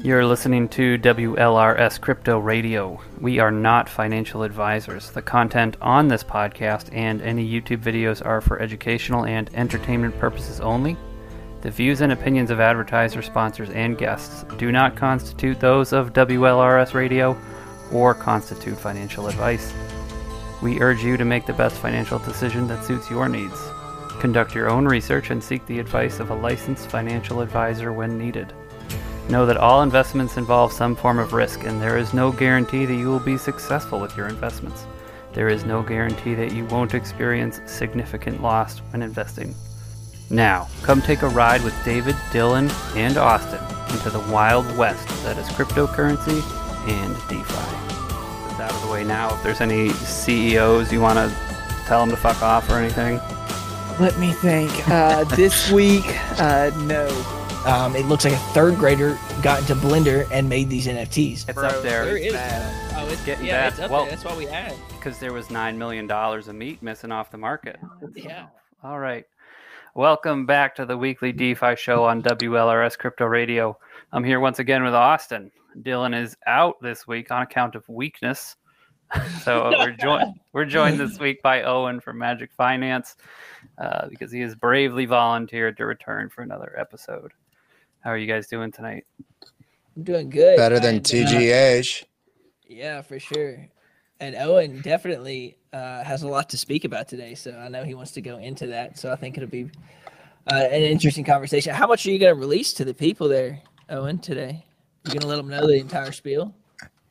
You're listening to WLRS Crypto Radio. We are not financial advisors. The content on this podcast and any YouTube videos are for educational and entertainment purposes only. The views and opinions of advertisers, sponsors, and guests do not constitute those of WLRS Radio or constitute financial advice. We urge you to make the best financial decision that suits your needs. Conduct your own research and seek the advice of a licensed financial advisor when needed. Know that all investments involve some form of risk, and there is no guarantee that you will be successful with your investments. There is no guarantee that you won't experience significant loss when investing. Now, come take a ride with David, Dylan, and Austin into the wild west that is cryptocurrency and DeFi. It's out of the way now. If there's any CEOs you want to tell them to fuck off or anything, Let me think. Uh, this week, uh, no. Um, it looks like a third grader got into Blender and made these NFTs. it's up there. There is. bad. Oh, it's Getting yeah, bad. it's up Well- there. That's why we had. because there was nine million dollars of meat missing off the market. Yeah. All right. Welcome back to the weekly DeFi show on WLRS Crypto Radio. I'm here once again with Austin. Dylan is out this week on account of weakness. so we're joined we're joined this week by Owen from Magik Finance uh, because he has bravely volunteered to return for another episode. How are you guys doing tonight? I'm doing good. Better than And, uh, TGH. yeah, for sure. And Owen definitely uh, has a lot to speak about today, so I know he wants to go into that. So I think it'll be uh, an interesting conversation. How much are you going to release to the people there, Owen, today? You're going to let them know the entire spiel?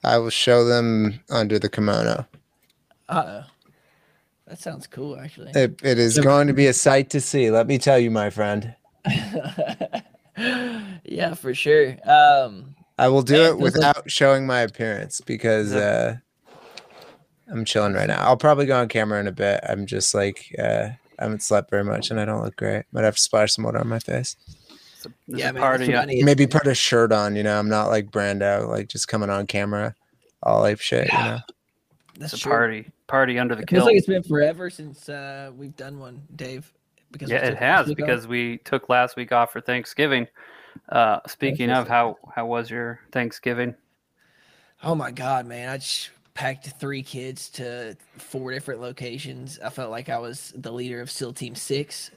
I will show them under the kimono. Uh oh. That sounds cool, actually. It, it is So- going to be a sight to see. Let me tell you, my friend. yeah, for sure. Um, I will do Man, it feels like- without showing my appearance because uh, I'm chilling right now. I'll probably go on camera in a bit. I'm just like uh, I haven't slept very much and I don't look great. Might have to splash some water on my face. It's a, yeah, is part of what you. I need. Maybe put a shirt on. You know, I'm not like Brando, like just coming on camera, all ape shit. You know. That's It's a true. party party under the It feels kilt. like it's been forever since uh, we've done one, Dave. Because Yeah, it has off. because we took last week off for Thanksgiving. Uh, speaking of how how was your Thanksgiving? Oh my god, man! I just packed three kids to four different locations. I felt like I was the leader of SEAL Team Six.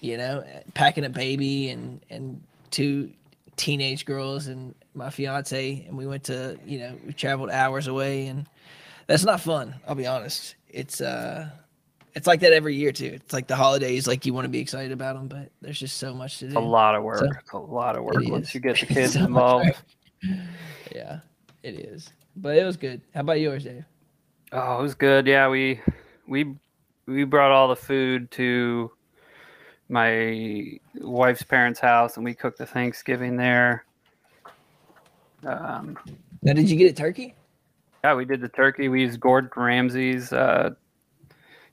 You know, packing a baby and and two teenage girls and my fiance, and we went to you know we traveled hours away, and that's not fun. I'll be honest. It's uh. It's like that every year too. It's like the holidays, like you want to be excited about them, but there's just so much to do. A lot of work. So- a lot of work once you get the kids so involved. Yeah, it is. But it was good. How about yours, Dave? Oh, it was good. Yeah, we we we brought all the food to my wife's parents' house, and we cooked the Thanksgiving there. Um, Now, did you get a turkey? yeah, we did the turkey. We used Gordon Ramsay's uh,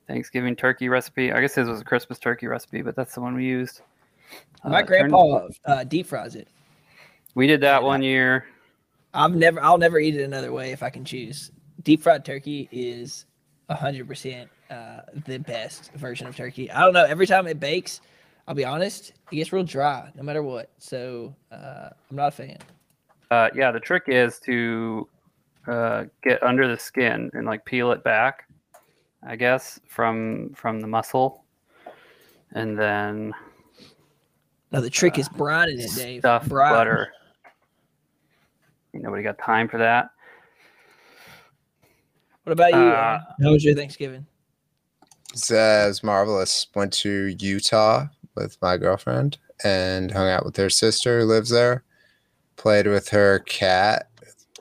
Thanksgiving turkey recipe. I guess his was a Christmas turkey recipe, but that's the one we used. My Uh, turned- grandpa uh, deep fries it. We did that one year. I've never, I'll never eat it another way if I can choose. Deep fried turkey is hundred percent uh, the best version of turkey. I don't know. Every time it bakes, I'll be honest, it gets real dry no matter what. So uh, I'm not a fan. Uh, yeah, the trick is to uh, get under the skin and like peel it back, I guess, from from the muscle, and then Now the trick is brining it, Dave. stuff Brine. butter. Ain't nobody got time for that. What about you? Uh, How was your Thanksgiving? It's, uh, it was marvelous. Went to Utah with my girlfriend and hung out with her sister who lives there. Played with her cat,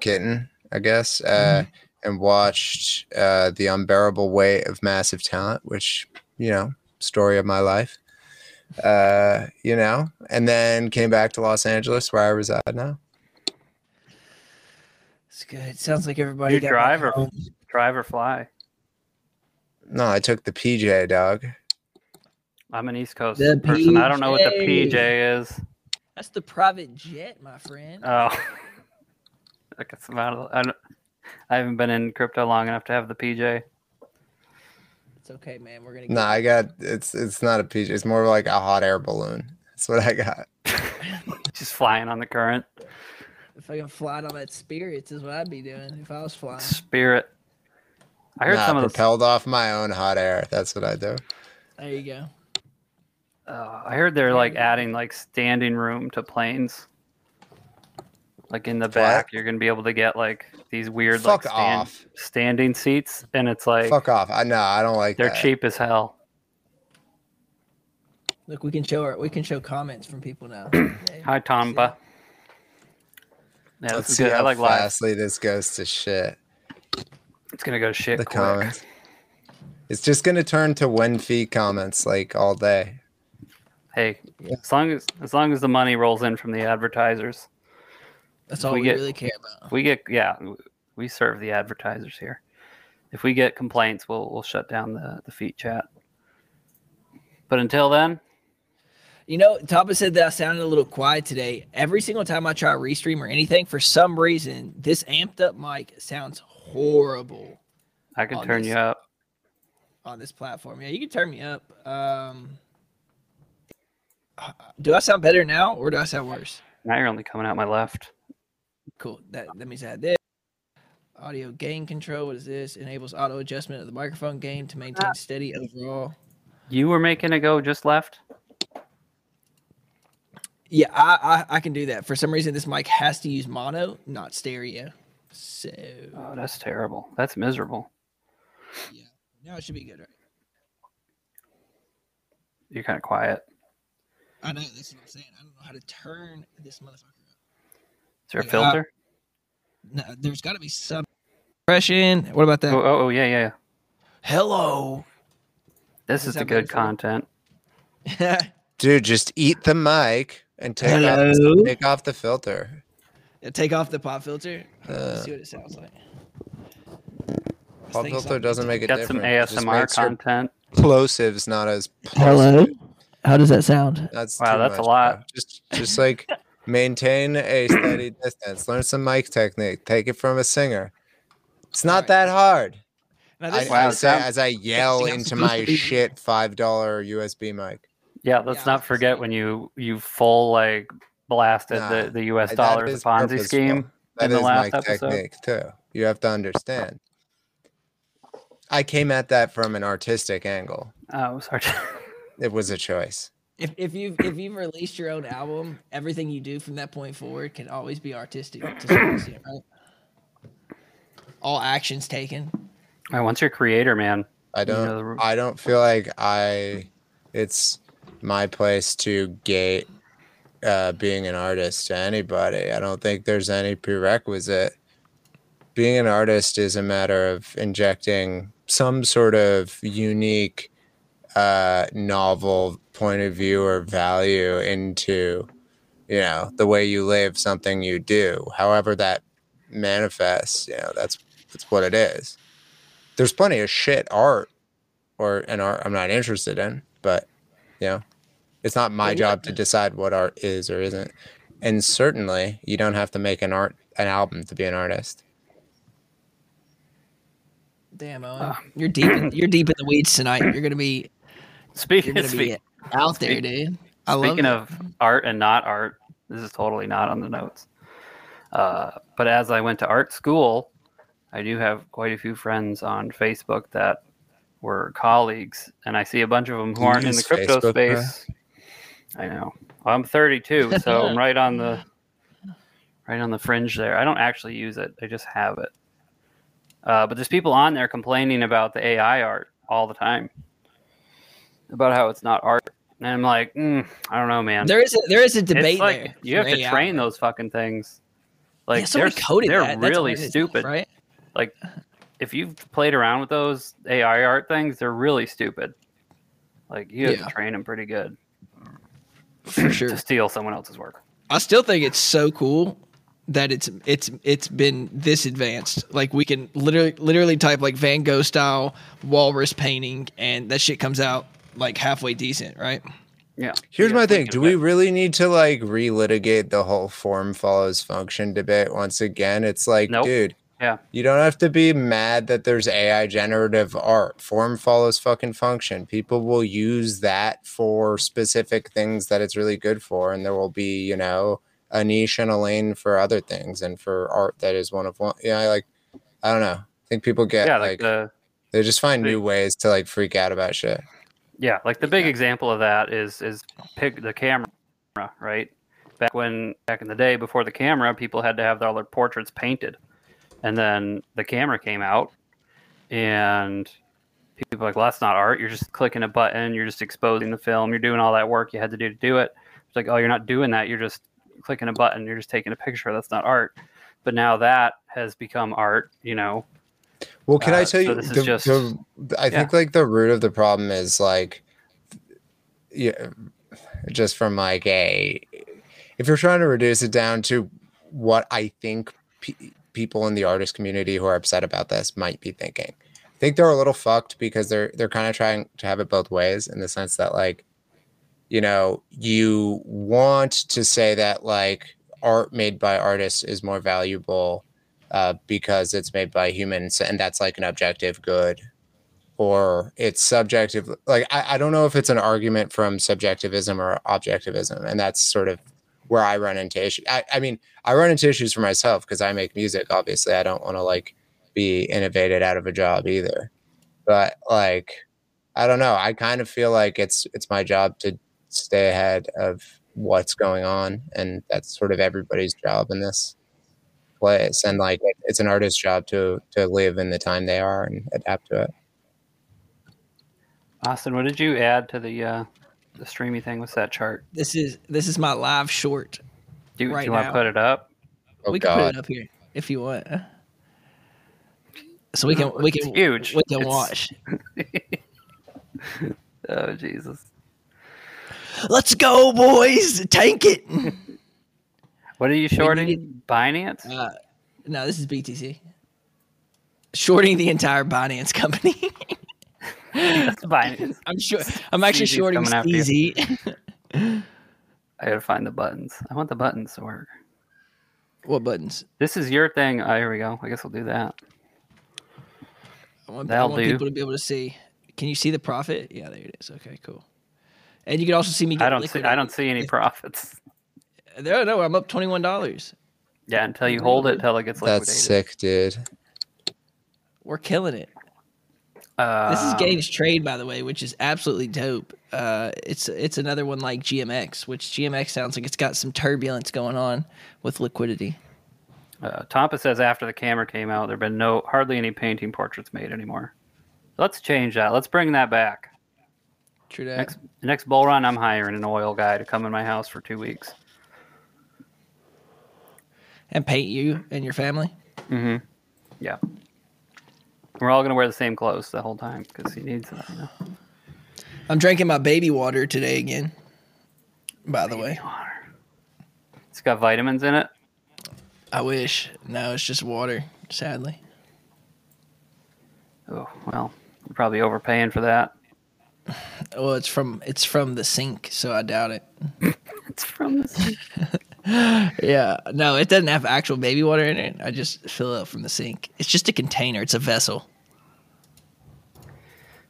kitten, I guess, uh, and watched uh, The Unbearable Weight of Massive Talent, which, you know, story of my life. Uh, you know, and then came back to Los Angeles where I reside now. It's good. It Sounds like everybody. You got drive or drive or fly? No, I took the PJ dog. I'm an East Coast The person. I don't know what the PJ. PJ is. That's the private jet, my friend. Oh, I guess I'm out of, I, don't, I haven't been in crypto long enough to have the PJ. It's okay, man. We're gonna. Get No, I got it's it's not a PJ. It's more like a hot air balloon. That's what I got. Just flying on the current. fucking flying on that spirits is what I'd be doing if I was flying. Spirit. I heard Nah, some of the. propelled off my own hot air. That's what I do. There you go. Uh, I heard they're like adding like standing room to planes. Like in the back, you're gonna be able to get like these weird Fuck like stand, off. standing seats, and it's like Fuck off. I know. I don't like they're that. cheap as hell. Look, we can show our we can show comments from people now. Yeah. Hi, Tomba. Yeah, Let's is see good. I like live. fastly this goes to shit. It's gonna go shit The quick. comments. It's just gonna turn to when fee comments like all day. Hey, Yeah. as long as as long as the money rolls in from the advertisers, That's all we we, get- really care about. we get yeah, we serve the advertisers here. If we get complaints, we'll we'll shut down the the feet chat. But until then, You know, Tapa said that I sounded a little quiet today. Every single time I try to restream or anything, for some reason, this amped up mic sounds horrible I can turn this- you up. on this platform. Yeah, you can turn me up. Um, uh, do I sound better now or do I sound worse? Now you're only coming out my left. Cool. That that means I had this. Audio gain control. What is this? Enables auto adjustment of the microphone gain to maintain ah. steady overall. You were making it go just left. Yeah, I, I I can do that. For some reason, this mic has to use mono, not stereo. So Oh, that's terrible. That's miserable. yeah, now it should be good, right? You're kind of quiet. I know that's what I'm saying. I don't know how to turn this motherfucker up. Is there a Yeah. filter? No, there's got to be some impression. What about that? Oh, oh, oh, yeah, yeah. Hello. This Is is the good for you? content. Dude, just eat the mic and take off, Hello? take off the filter. Take off the pop filter. Uh, see what it sounds like. This Pop thing's filter not- doesn't make it Got some different. It ASMR content. plosives not as Hello. plosive. How does that sound? That's Wow, too that's a lot. bro. Just just like maintain a steady distance. Learn some mic technique. Take it from a singer. It's not Alright. that hard. Now, I, this I Wow, say sound- as I yell into my shit five dollar USB mic. Yeah, let's Yeah, not forget gonna when you you full like blasted Nah, the, the U.S. that dollar is as a Ponzi purposeful. scheme. That in the last mic episode. technique too. You have to understand. I came at that from an artistic angle. Oh, sorry. It was a choice. If, if you've if you've released your own album, everything you do from that point forward can always be artistic to some extent, right? All actions taken. Right, once you're a creator, man. I don't know the ru- I don't feel like I it's my place to gate uh, being an artist to anybody. I don't think there's any prerequisite. Being an artist is a matter of injecting some sort of unique uh, novel point of view or value into you know the way you live something you do however that manifests you know that's that's what it is there's plenty of shit art or an art I'm not interested in, but you know, it's not my job to decide what art is or isn't. And certainly, you don't have to make an art an album to be an artist. Damn, Owen. You're deep in, you're deep in the weeds tonight. You're gonna be you're Speaking gonna speak, out there, dude. I speaking it. of art and not art, this is totally not on the notes. Uh, but as I went to art school, I do have quite a few friends on Facebook that were colleagues, and I see a bunch of them who aren't in the crypto Facebook, bro? space. I know. I'm 32, so I'm right on the right on the fringe there. I don't actually use it; I just have it. Uh, but there's people on there complaining about the AI art all the time, about how it's not art, and I'm like, mm, I don't know, man. there is a there is a debate it's like there. you have to AI. train those fucking things. Like yeah, they're coded they're that. Really stupid. right? Like if you've played around with those AI art things, they're really stupid. Like you have Yeah. to train them pretty good For sure. to steal someone else's work. I still think it's so cool that it's it's it's been this advanced. Like we can literally literally type like Van Gogh style walrus painting, and that shit comes out like halfway decent, right? Yeah. Here's my thing: Do we really need to like relitigate the whole form follows function debate once again? It's like, Nope. dude, Yeah. you don't have to be mad that there's AI generative art. Form follows fucking function. People will use that for specific things that it's really good for, and there will be, you know, a niche and a lane for other things and for art that is one of one. Yeah, like I don't know. I think people get yeah, like, like the they just find new ways to like freak out about shit. Yeah, like the big Yeah. example of that is is pick the camera, right? Back when back in the day before the camera, people had to have all their portraits painted, and then the camera came out, and people were like, "Well, that's not art. You're just clicking a button. You're just exposing the film. You're doing all that work you had to do to do it." It's like, "Oh, you're not doing that. You're just clicking a button. You're just taking a picture. That's not art." But now that has become art. You know, Well, can I Uh, tell you? is the, just- the- I think like the root of the problem is like, yeah, just from like a, if you're trying to reduce it down to what I think pe- people in the artist community who are upset about this might be thinking, I think they're a little fucked because they're they're kind of trying to have it both ways in the sense that like, you know, you want to say that like art made by artists is more valuable uh, because it's made by humans and that's like an objective good or it's subjective like I, I don't know if it's an argument from subjectivism or objectivism and that's sort of where i run into issues. I, I mean i run into issues for myself because i make music obviously. I don't want to like be innovated out of a job either. But like i don't know. I kind of feel like it's it's my job to stay ahead of what's going on and that's sort of everybody's job in this place and like it's an artist's job to to live in the time they are and adapt to it Austin, what did you add to the uh, the streamy thing? What's that chart? This is this is my live short. Do, do you want to put it up? oh we can put it up here if you want. So we can we It's can huge. we can It's- watch. Oh Jesus! Let's go, boys! Tank it. What are you shorting? Binance? Uh, no, this is BTC. Shorting the entire Binance company. That's Binance. I'm sure. I'm actually Steezy's shorting coming after you. Steezy. I gotta find the buttons. I want the buttons to work. what buttons? This is your thing. Oh, here we go. I guess we'll do that. I want, That'll want do. people to be able to see. Can you see the profit? Yeah, there it is. Okay, cool. And you can also see me. Get I don't see. I don't see any profits. No, no, I'm up twenty one dollars. Yeah, until you hold it till it gets liquidated. that's sick dude We're killing it. Uh, This is Gains Trade, by the way, which is absolutely dope. Uh, it's it's another one like GMX, which GMX sounds like it's got some turbulence going on with liquidity. Uh, Tampa says after the camera came out, there've been no hardly any painting portraits made anymore. Let's change that. Let's bring that back. True that. Next next bull run, I'm hiring an oil guy to come in my house for two weeks. And paint you and your family. Mm-hmm. Yeah. We're all gonna wear the same clothes the whole time because he needs that. You know? I'm drinking my baby water today again. By the way, It's got vitamins in it. I wish. No, it's just water. Sadly. Oh well, you're probably overpaying for that. Well, it's from it's from the sink, so I doubt it. It's from the Yeah, no, it doesn't have actual baby water in it. I just fill it up from the sink. It's just a container. It's a vessel.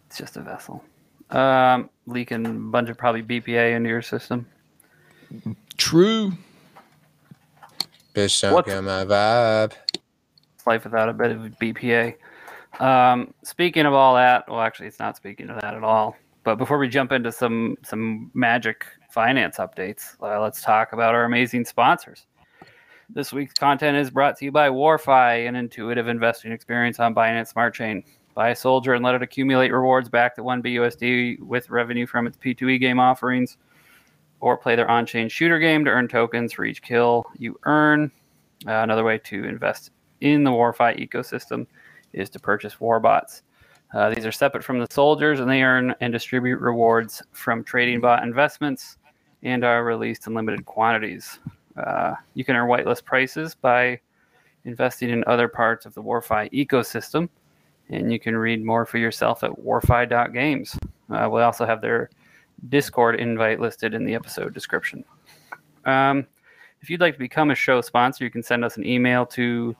It's just a vessel. Um, leaking a bunch of probably BPA into your system. True. bitch don't What- get my vibe It's life without a bit of BPA. Um, speaking of all that, well, actually, it's not speaking of that at all. But before we jump into some some Magik finance updates, uh, let's talk about our amazing sponsors. This week's content is brought to you by Warfi, an intuitive investing experience on Binance Smart Chain. Buy a soldier and let it accumulate rewards back to 1BUSD with revenue from its P2E game offerings, or play their on chain shooter game to earn tokens for each kill you earn. Uh, another way to invest in the Warfi ecosystem is to purchase Warbots. Uh, these are separate from the soldiers, and they earn and distribute rewards from trading bot investments and are released in limited quantities. Uh, you can earn whitelist prices by investing in other parts of the Warfi ecosystem, and you can read more for yourself at warfi.games. Uh, we also have their Discord invite listed in the episode description. Um, if you'd like to become a show sponsor, you can send us an email to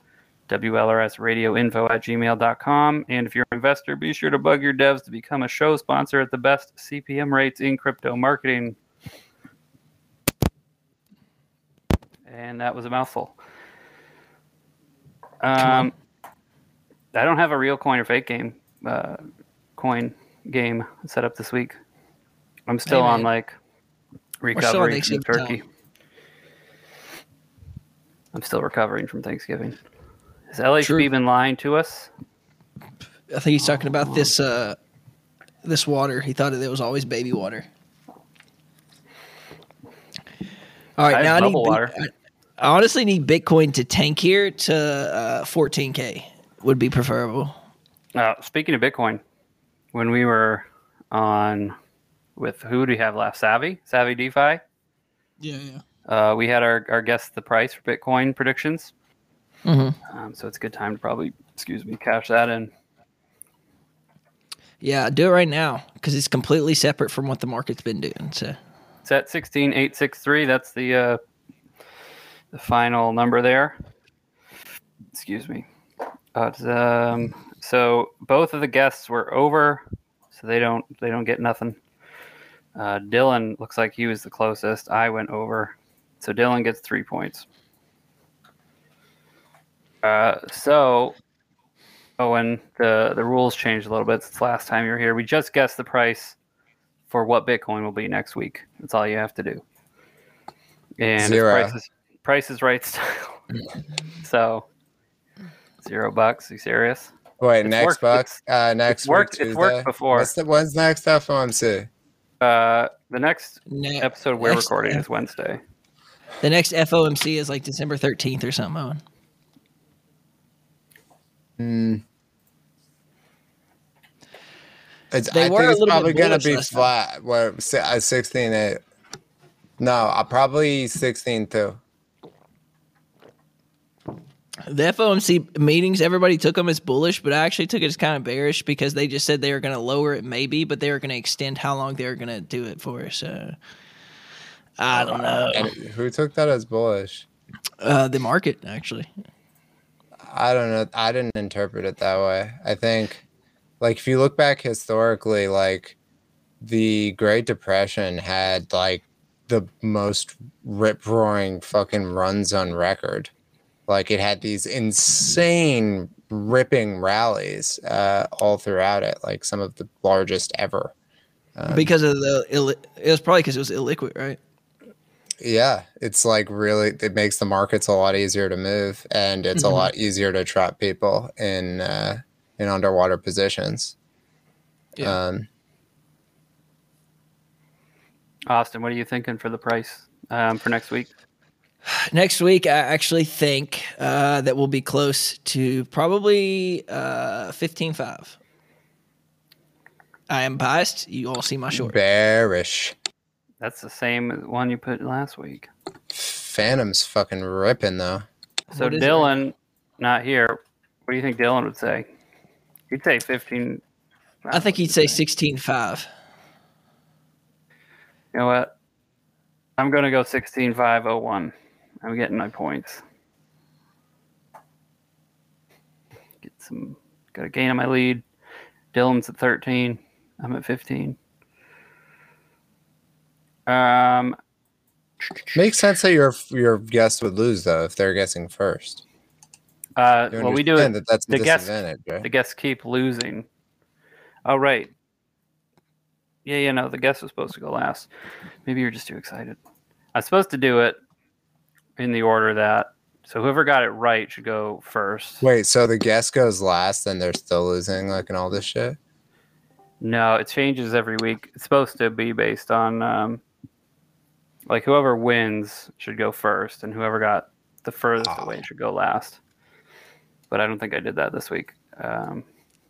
WLRSradioinfo at gmail.com. And if you're an investor, be sure to bug your devs to become a show sponsor at the best CPM rates in crypto marketing. And that was a mouthful. Um, I don't have a real coin or fake game, uh, coin game set up this week. I'm still on like recovery from turkey. I'm still recovering from Thanksgiving. Has LHB True. been lying to us? I think he's talking about this uh this water. He thought it was always baby water. All right, I now I need water. I, I honestly need Bitcoin to tank here to uh, 14k would be preferable. Uh, speaking of Bitcoin, when we were on with who do we have left? Savvy, Savvy DeFi. Yeah, yeah. Uh, we had our, our guess the price for Bitcoin predictions. Mm-hmm. Um, so it's a good time to probably, excuse me, cash that in. Yeah, do it right now because it's completely separate from what the market's been doing. So It's at sixteen eight six three. That's the uh, the final number there. Excuse me. It's, um, so both of the guests were over, so they don't they don't get nothing. Uh, Dylan looks like he was the closest. I went over, so Dylan gets three points. Uh, so, Owen, the the rules changed a little bit since last time you were here. We just guessed the price for what Bitcoin will be next week. That's all you have to do. And Zero. Price is right style. so zero bucks. you serious? Wait, It's next worked- buck. it's- Uh, next worked- week it's worked before. What's the when's next FOMC? Uh, the next ne- episode we're next- recording is Wednesday. the next FOMC is like December 13th or something. Owen. Hmm. It's, They I were think it's probably gonna be flat. What si- uh, sixteen eight? No, uh, probably sixteen two. The FOMC meetings, everybody took them as bullish, but I actually took it as kind of bearish because they just said they were going to lower it maybe, but they were going to extend how long they were going to do it for. So I don't know. Who took that as bullish? Uh, the market actually. I don't know. I didn't interpret it that way. I think, like, if you look back historically, like, the Great Depression had like the most rip roaring fucking runs on record. Like, it had these insane ripping rallies uh, all throughout it, like some of the largest ever. Um, because of the illi- it was probably because it was illiquid, right? Yeah, it's like really it makes the markets a lot easier to move, and it's Mhm. a lot easier to trap people in uh, in underwater positions. Yeah. Um, Austin, what are you thinking for the price um, for next week? Next week, I actually think uh, that we'll be close to probably uh, fifteen five. I am biased. You all see my short. bearish. That's the same one you put last week. Fantom's fucking ripping though. So What is it? Dylan, not here. What do you think Dylan would say? He'd say fifteen. I think he'd say sixteen five. You know what? I'm gonna go sixteen five oh one. I'm getting my points. Get some. Got a gain on my lead. Dylan's at thirteen. I'm at fifteen. Um, Makes sense that your your guest would lose though if they're guessing first. uh, You well, we do it. that that's the guest- right? The guests keep losing. Oh right. Yeah, yeah, no, the guest was supposed to go last. Maybe you're just too excited. I was supposed to do it in the order that so whoever got it right should go first. Wait, so the guest goes last, and they're still losing, like, and all this shit. No, it changes every week. It's supposed to be based on um, like whoever wins should go first, and whoever got the furthest Ah. away should go last. But I don't think I did that this week. Um,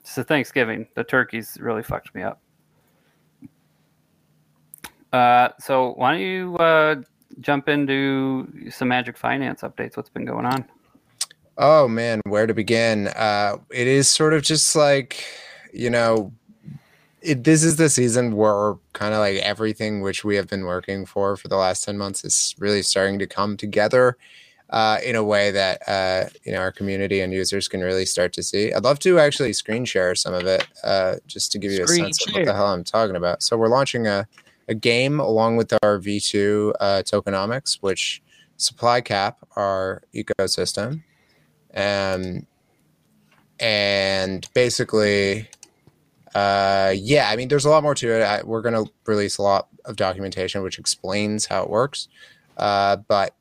so Thanksgiving, the turkeys really fucked me up. Uh, so why don't you uh, jump into some Magik Finance updates? What's been going on? Oh man, where to begin? Uh, it is sort of just like, you know, it, this is the season where kind of like everything which we have been working for for the last 10 months is really starting to come together uh, in a way that, uh, you know, our community and users can really start to see. I'd love to actually screen share some of it uh, just to give you Screen a sense of what the hell I'm talking about. So we're launching a, a game along with our V2 uh, tokenomics, which supply cap our ecosystem, and and basically, uh, yeah, I mean, there's a lot more to it. I, we're going to release a lot of documentation which explains how it works, uh, but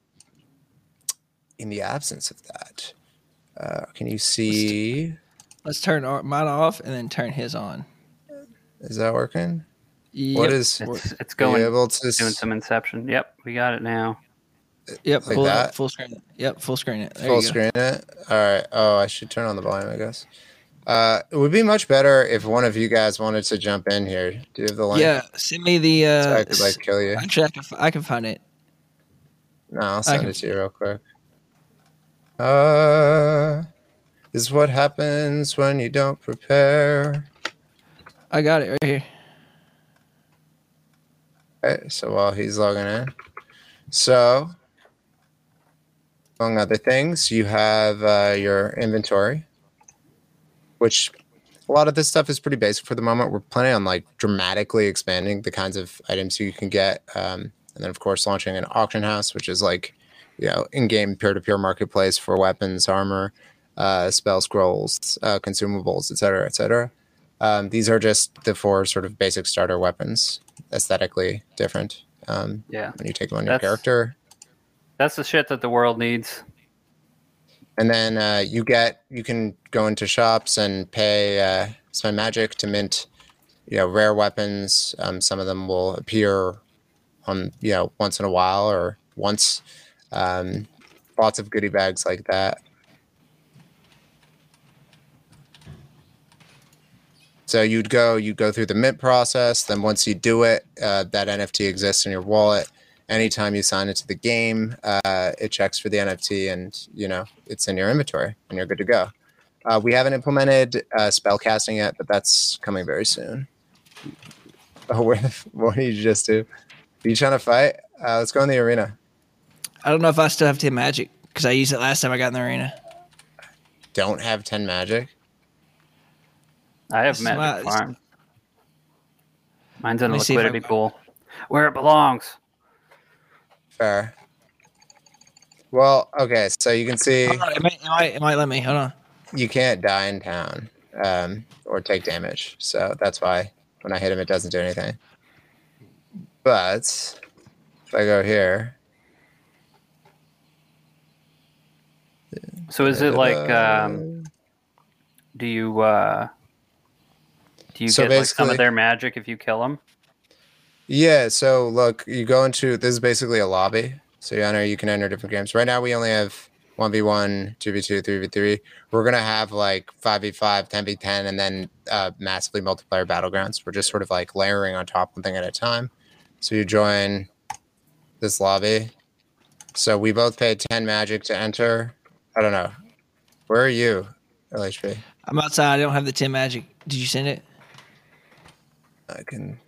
in the absence of that, uh, can you see? Let's turn our, mine off and then turn his on. Is that working? Yep. What is It's, it's going able to doing s- some inception. Yep, we got it now. Yep, like pull it that? full screen. Yep, full screen it. There full you go. screen it? All right. Oh, I should turn on the volume, I guess. Uh, it would be much better if one of you guys wanted to jump in here. Do you have the link? Yeah, send me the. Uh, So I could like kill you. actually, I can, f- I can find it. No, I'll send can- it to you real quick. Uh, this is what happens when you don't prepare. I got it right here. Okay, so while he's logging in, so among other things, you have uh, your inventory, which a lot of this stuff is pretty basic for the moment. We're planning on like dramatically expanding the kinds of items you can get, um, and then of course launching an auction house, which is like you know in-game peer-to-peer marketplace for weapons, armor, uh, spell scrolls, uh, consumables, etc., etc. Um, these are just the four sort of basic starter weapons, aesthetically different. Um, Yeah, when you take them on your That's- character, that's the shit that the world needs. and then uh, you get you can go into shops and pay uh, spend magic to mint you know rare weapons um, some of them will appear on you know once in a while or once um, lots of goodie bags like that so you'd go you'd go through the mint process then once you do it uh, that nft exists in your wallet anytime you sign into the game, uh, it checks for the NFT and you know it's in your inventory and you're good to go. Uh, we haven't implemented uh, spell casting yet, but that's coming very soon. Oh, where the, what did you just do? Are you trying to fight? Uh, let's go in the arena. I don't know if I still have ten Magic because I used it last time I got in the arena. Don't have ten magic. I have This magic my- farm. Mine's in a Let me see if I- liquidity pool, where it belongs. Fair. Well, okay, so you can see Hold on, it, might, it, might, it might let me. Hold on. you can't die in town um, or take damage, so that's why when I hit him, it doesn't do anything. But if I go here, So is it like, um, do you uh, do you So get like some of their magic if you kill them? Yeah, so look, you go into this is basically a lobby. So you enter you can enter different games. Right now we only have 1v1, 2v2, 3v3. We're going to have like 5v5, 10v10 and then uh massively multiplayer battlegrounds. We're just sort of like layering on top one thing at a time. So you join this lobby. So we both paid 10 magic to enter. I don't know. Where are you, LHP? I'm outside. I don't have the ten Magic. Did you send it? I can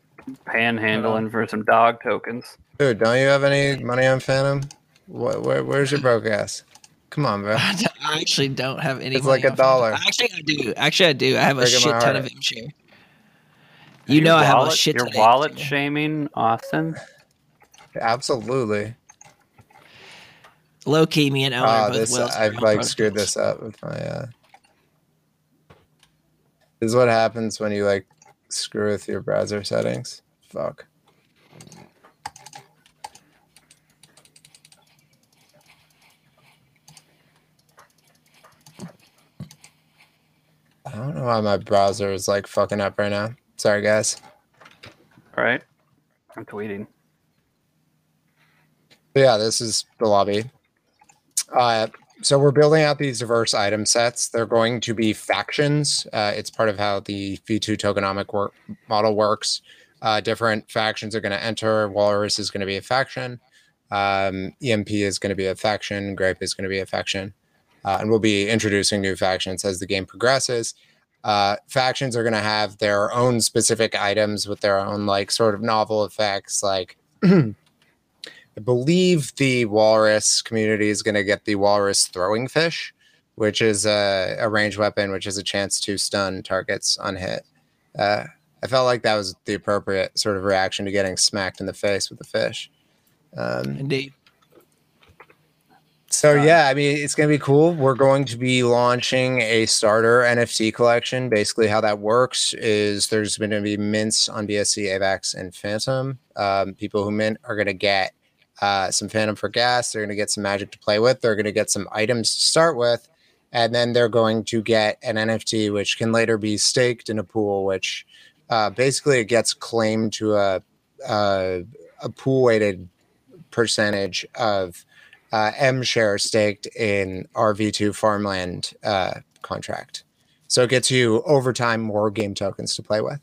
Panhandling for some dog tokens. Dude, don't you have any money on Fantom? What, where, where's your broke ass? Come on, bro. I don't- I actually don't have any. It's money like a on Fantom. dollar. Actually, I do. Actually, I do. I have a Breaking shit ton of heart. M share. You know, I have a shit Your ton. of wallet M share. shaming, Austin. Absolutely. Low key, me and Owen Oh, both this well. I've like screwed this up with my. uh This is what happens when you like screw with your browser settings. Fuck. I don't know why my browser is like fucking up right now. Sorry, guys. All right, I'm tweeting. But yeah, this is the lobby. Uh, so we're building out these diverse item sets. They're going to be factions. Uh, it's part of how the V2 tokenomic work model works. Uh, different factions are going to enter. Walrus is going to be a faction. Um, EMP is going to be a faction. Grape is going to be a faction. Uh, and we'll be introducing new factions as the game progresses. Uh, factions are going to have their own specific items with their own like sort of novel effects, like I believe the walrus community is going to get the walrus throwing fish, which is a, a ranged weapon, which is a chance to stun targets on hit. Uh, I felt like that was the appropriate sort of reaction to getting smacked in the face with the fish. Um, Indeed. So yeah, I mean it's gonna be cool. We're going to be launching a starter NFT collection. Basically, how that works is there's going to be mints on BSC, AVAX, and Fantom. Um, people who mint are going to get uh, some Fantom for gas. They're going to get some magic to play with. They're going to get some items to start with, and then they're going to get an NFT, which can later be staked in a pool, which uh, basically it gets claimed to a a, a pool weighted percentage of uh, M share staked in RV2 farmland uh, contract. So it gets you over time more game tokens to play with.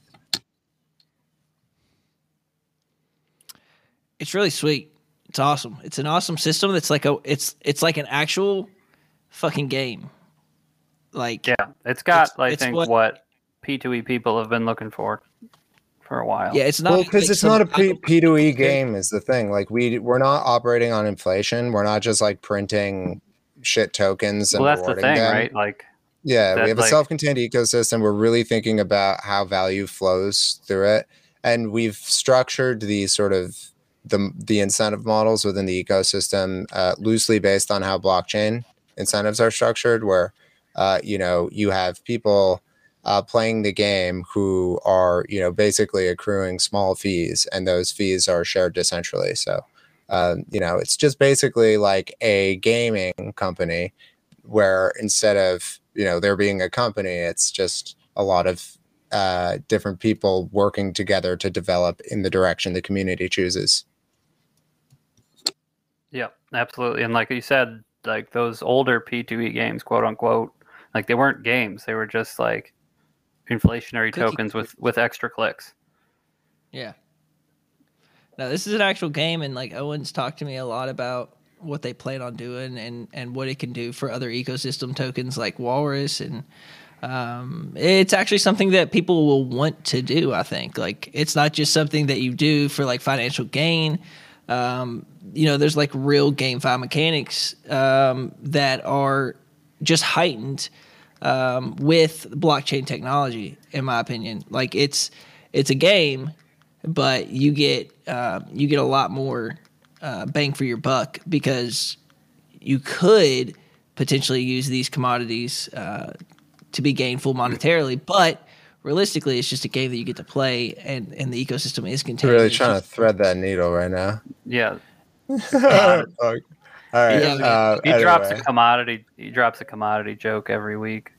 It's really sweet. It's awesome. It's an awesome system. That's like a it's it's like an actual fucking game. Like Yeah, it's got, It's- I it's think, what- what, P2E people have been looking for for a while. yeah, it's not well, because like it's not a P- out- P2E game is the thing. Like we we're not operating on inflation. We're not just like printing shit tokens and well, that's the rewarding thing, them. right? Like, Yeah, that, we have a self-contained ecosystem. We're really thinking about how value flows through it, and we've structured the sort of the the incentive models within the ecosystem uh, loosely based on how blockchain incentives are structured. Where uh, you know you have people uh, playing the game who are you know basically accruing small fees, and those fees are shared decentrally. So. Um, you know, it's just basically like a gaming company where instead of you know there being a company it's just a lot of uh, different people working together to develop in the direction the community chooses yeah, absolutely. And like you said, like those older P2E games, quote unquote, like they weren't games. They were just like inflationary Cookie tokens with with extra clicks. Yeah. Now this is an actual game, and like Owens talked to me a lot about what they plan on doing and and what it can do for other ecosystem tokens like Walrus, and um, it's actually something that people will want to do. I think like it's not just something that you do for like financial gain. Um, you know, there's like real game GameFi mechanics um, that are just heightened um, with blockchain technology, in my opinion. Like it's it's a game, but you get uh, you get a lot more uh, bang for your buck because you could potentially use these commodities uh, to be gainful monetarily, but realistically, it's just a game that you get to play, and and the ecosystem is i'm contained. really trying just- to thread that needle right now Yeah, Fuck. all right Yeah, uh, he drops a commodity. He drops a commodity joke every week.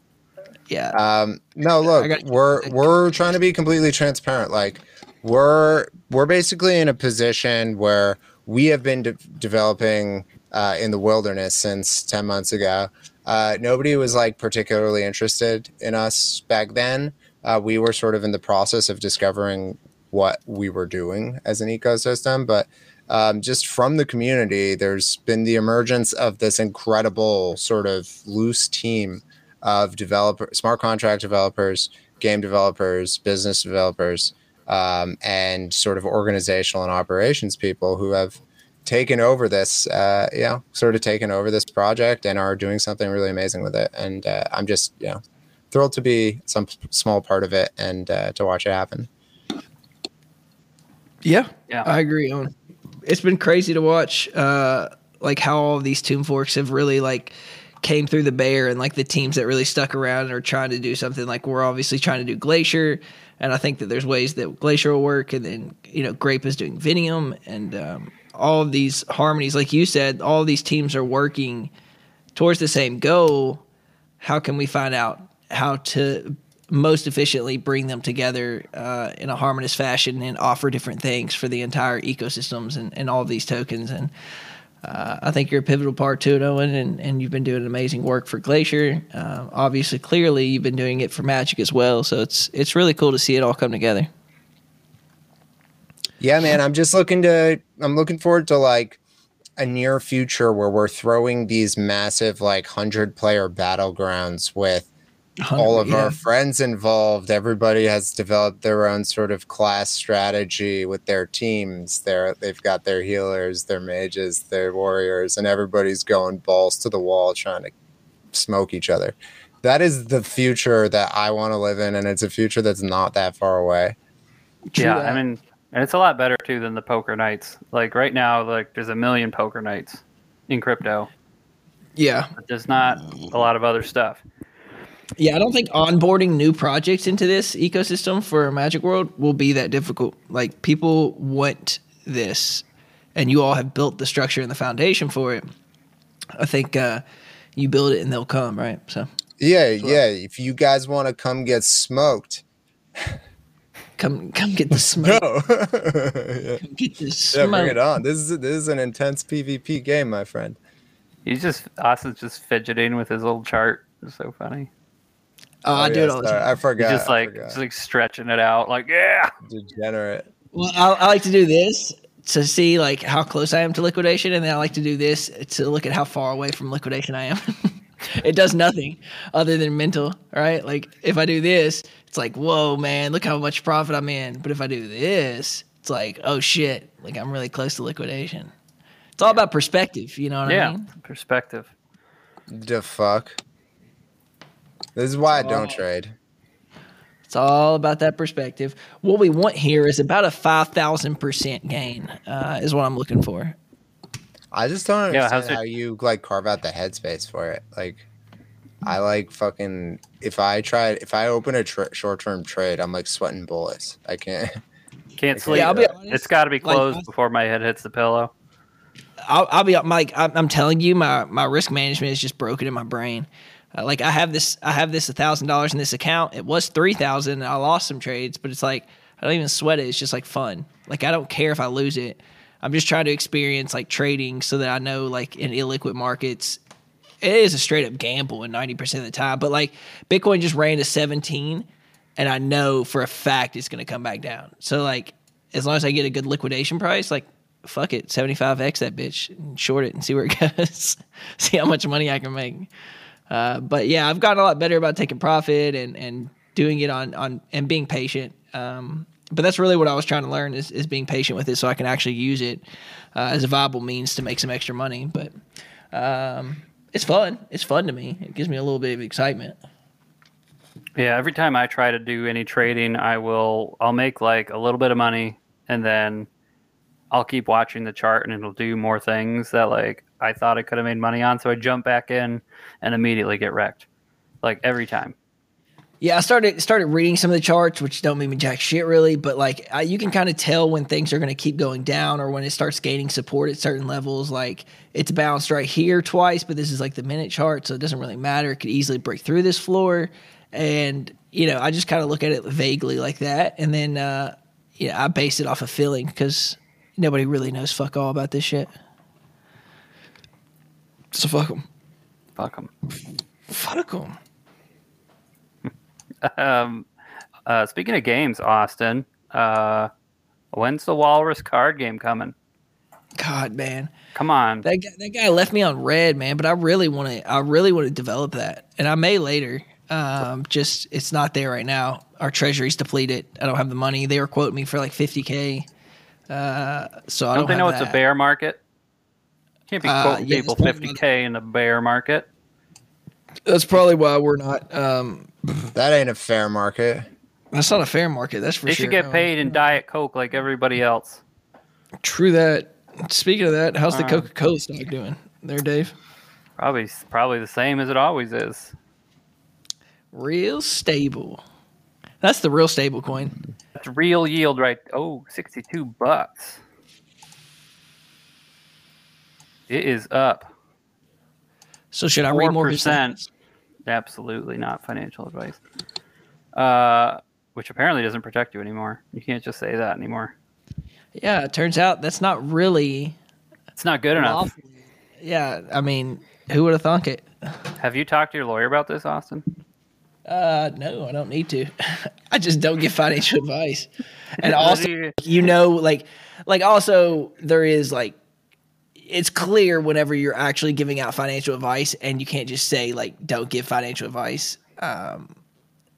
yeah, Um, no, look, got- we're we're trying to be completely transparent. Like we're we're basically in a position where we have been de- developing uh, in the wilderness since ten months ago. Uh, nobody was like particularly interested in us back then. Uh, we were sort of in the process of discovering what we were doing as an ecosystem, but um, just from the community, there's been the emergence of this incredible sort of loose team of developer, smart contract developers, game developers, business developers, um, and sort of organizational and operations people who have taken over this, uh, you know, sort of taken over this project and are doing something really amazing with it. And uh, I'm just, you know, thrilled to be some small part of it and uh, to watch it happen. yeah, Yeah. I agree. On it's been crazy to watch, uh, like how all of these Tomb Forks have really like came through the bear and like the teams that really stuck around and are trying to do something. Like we're obviously trying to do Glacier, and I think that there's ways that Glacier will work, and then you know Grape is doing Vinium, and um, all of these harmonies, like you said, all of these teams are working towards the same goal. How can we find out how to most efficiently bring them together uh, in a harmonious fashion and offer different things for the entire ecosystems and, and all these tokens. And uh, I think you're a pivotal part to it, Owen, and, and you've been doing amazing work for Glacier. Uh, obviously, clearly, you've been doing it for Magik as well. So it's it's really cool to see it all come together. Yeah, man, I'm just looking to I'm looking forward to like a near future where we're throwing these massive like 100 player battlegrounds with all of Yeah. our friends involved. Everybody has developed their own sort of class strategy with their teams. They're, they've got their healers, their mages, their warriors, and everybody's going balls to the wall trying to smoke each other. That is the future that I want to live in, and it's a future that's not that far away. True yeah, that. I mean, and it's a lot better too than the poker nights. Like right now, like there's a million poker nights in crypto, Yeah. But there's not a lot of other stuff. Yeah, I don't think onboarding new projects into this ecosystem for Magik World will be that difficult. Like people want this, and you all have built the structure and the foundation for it. I think uh, you build it and they'll come, right? So Yeah, yeah. If you guys want to come get smoked, come come get the smoke. no. yeah. Come get the yeah, smoke. bring it on. This is this is an intense PvP game, my friend. He's just Austin's just fidgeting with his little chart. It's so funny. Oh, oh, I Oh, do it all the time. I He's forgot. just like forgot. just like stretching it out, like yeah. degenerate. Well, I, I like to do this to see like how close I am to liquidation, and then I like to do this to look at how far away from liquidation I am. it does nothing other than mental, right? Like if I do this, it's like, whoa, man, look how much profit I'm in. But if I do this, it's like, oh shit, like I'm really close to liquidation. It's all about perspective, you know what Yeah, I mean? perspective. The fuck. This is why I don't Oh. trade. It's all about that perspective. What we want here is about a five thousand percent gain, uh, is what I'm looking for. I just don't Yeah, understand how's it- how you like carve out the headspace for it. Like, I like fucking. If I try, if I open a tr short-term trade, I'm like sweating bullets. I can't. Can't sleep. Yeah, I'll be honest. it's got to be like, closed before my head hits the pillow. I'll, I'll be Mike. I'm, I'm telling you, my my risk management is just broken in my brain. Uh, like I have this, I have this thousand dollars in this account. It was three thousand. I lost some trades, but it's like I don't even sweat it. It's just like fun. Like I don't care if I lose it. I'm just trying to experience like trading so that I know like in illiquid markets, it is a straight up gamble in ninety percent of the time. But like Bitcoin just ran to seventeen, and I know for a fact it's going to come back down. So like as long as I get a good liquidation price, like fuck it, 75x that bitch and short it and see where it goes. see how much money I can make. Uh, but yeah, I've gotten a lot better about taking profit and, and doing it on, on and being patient. Um, but that's really what I was trying to learn is, is being patient with it so I can actually use it uh, as a viable means to make some extra money. But um, it's fun. It's fun to me. It gives me a little bit of excitement. Yeah, every time I try to do any trading, I will I'll make like a little bit of money and then I'll keep watching the chart and it'll do more things that like I thought I could have made money on, so I jump back in and immediately get wrecked. Like every time. Yeah, I started started reading some of the charts, which don't mean jack shit really, but like I, you can kind of tell when things are going to keep going down or when it starts gaining support at certain levels. Like it's bounced right here twice, but this is like the minute chart, so it doesn't really matter. It could easily break through this floor, and you know I just kind of look at it vaguely like that, and then uh, yeah, I base it off of feeling because nobody really knows fuck all about this shit. So fuck them, Fuck 'em. fuck them. Um, uh, speaking of games, Austin, uh, when's the Walrus card game coming? God, man. Come on. That guy, that guy left me on red, man. But I really want to. I really want to develop that, and I may later. Um, just it's not there right now. Our treasury's depleted. I don't have the money. They were quoting me for like fifty k. Uh, so I Don't don't, they know it's a bear market? Can't be Uh, quoting yeah, people 50k in the bear market. That's probably why we're not. Um, That ain't a fair market. that's not a fair market. That's for They sure. They should get paid in Diet Coke like everybody else. True that. Speaking of that, how's the Uh, Coca Cola stock doing there, Dave? Probably, probably the same as it always is. Real stable. That's the real stable coin. That's real yield, right? Oh, 62 bucks. It is up. So should I read more? 4%. Absolutely not financial advice. Uh, which apparently doesn't protect you anymore. You can't just say that anymore. Yeah, it turns out that's not really It's not good enough. lawful. Yeah, I mean, who would have thunk it? Have you talked to your lawyer about this, Austin? Uh, no, I don't need to. I just don't give financial advice. And also, you- you know, like, like also there is like, it's clear whenever you're actually giving out financial advice, and you can't just say like, don't give financial advice. Um,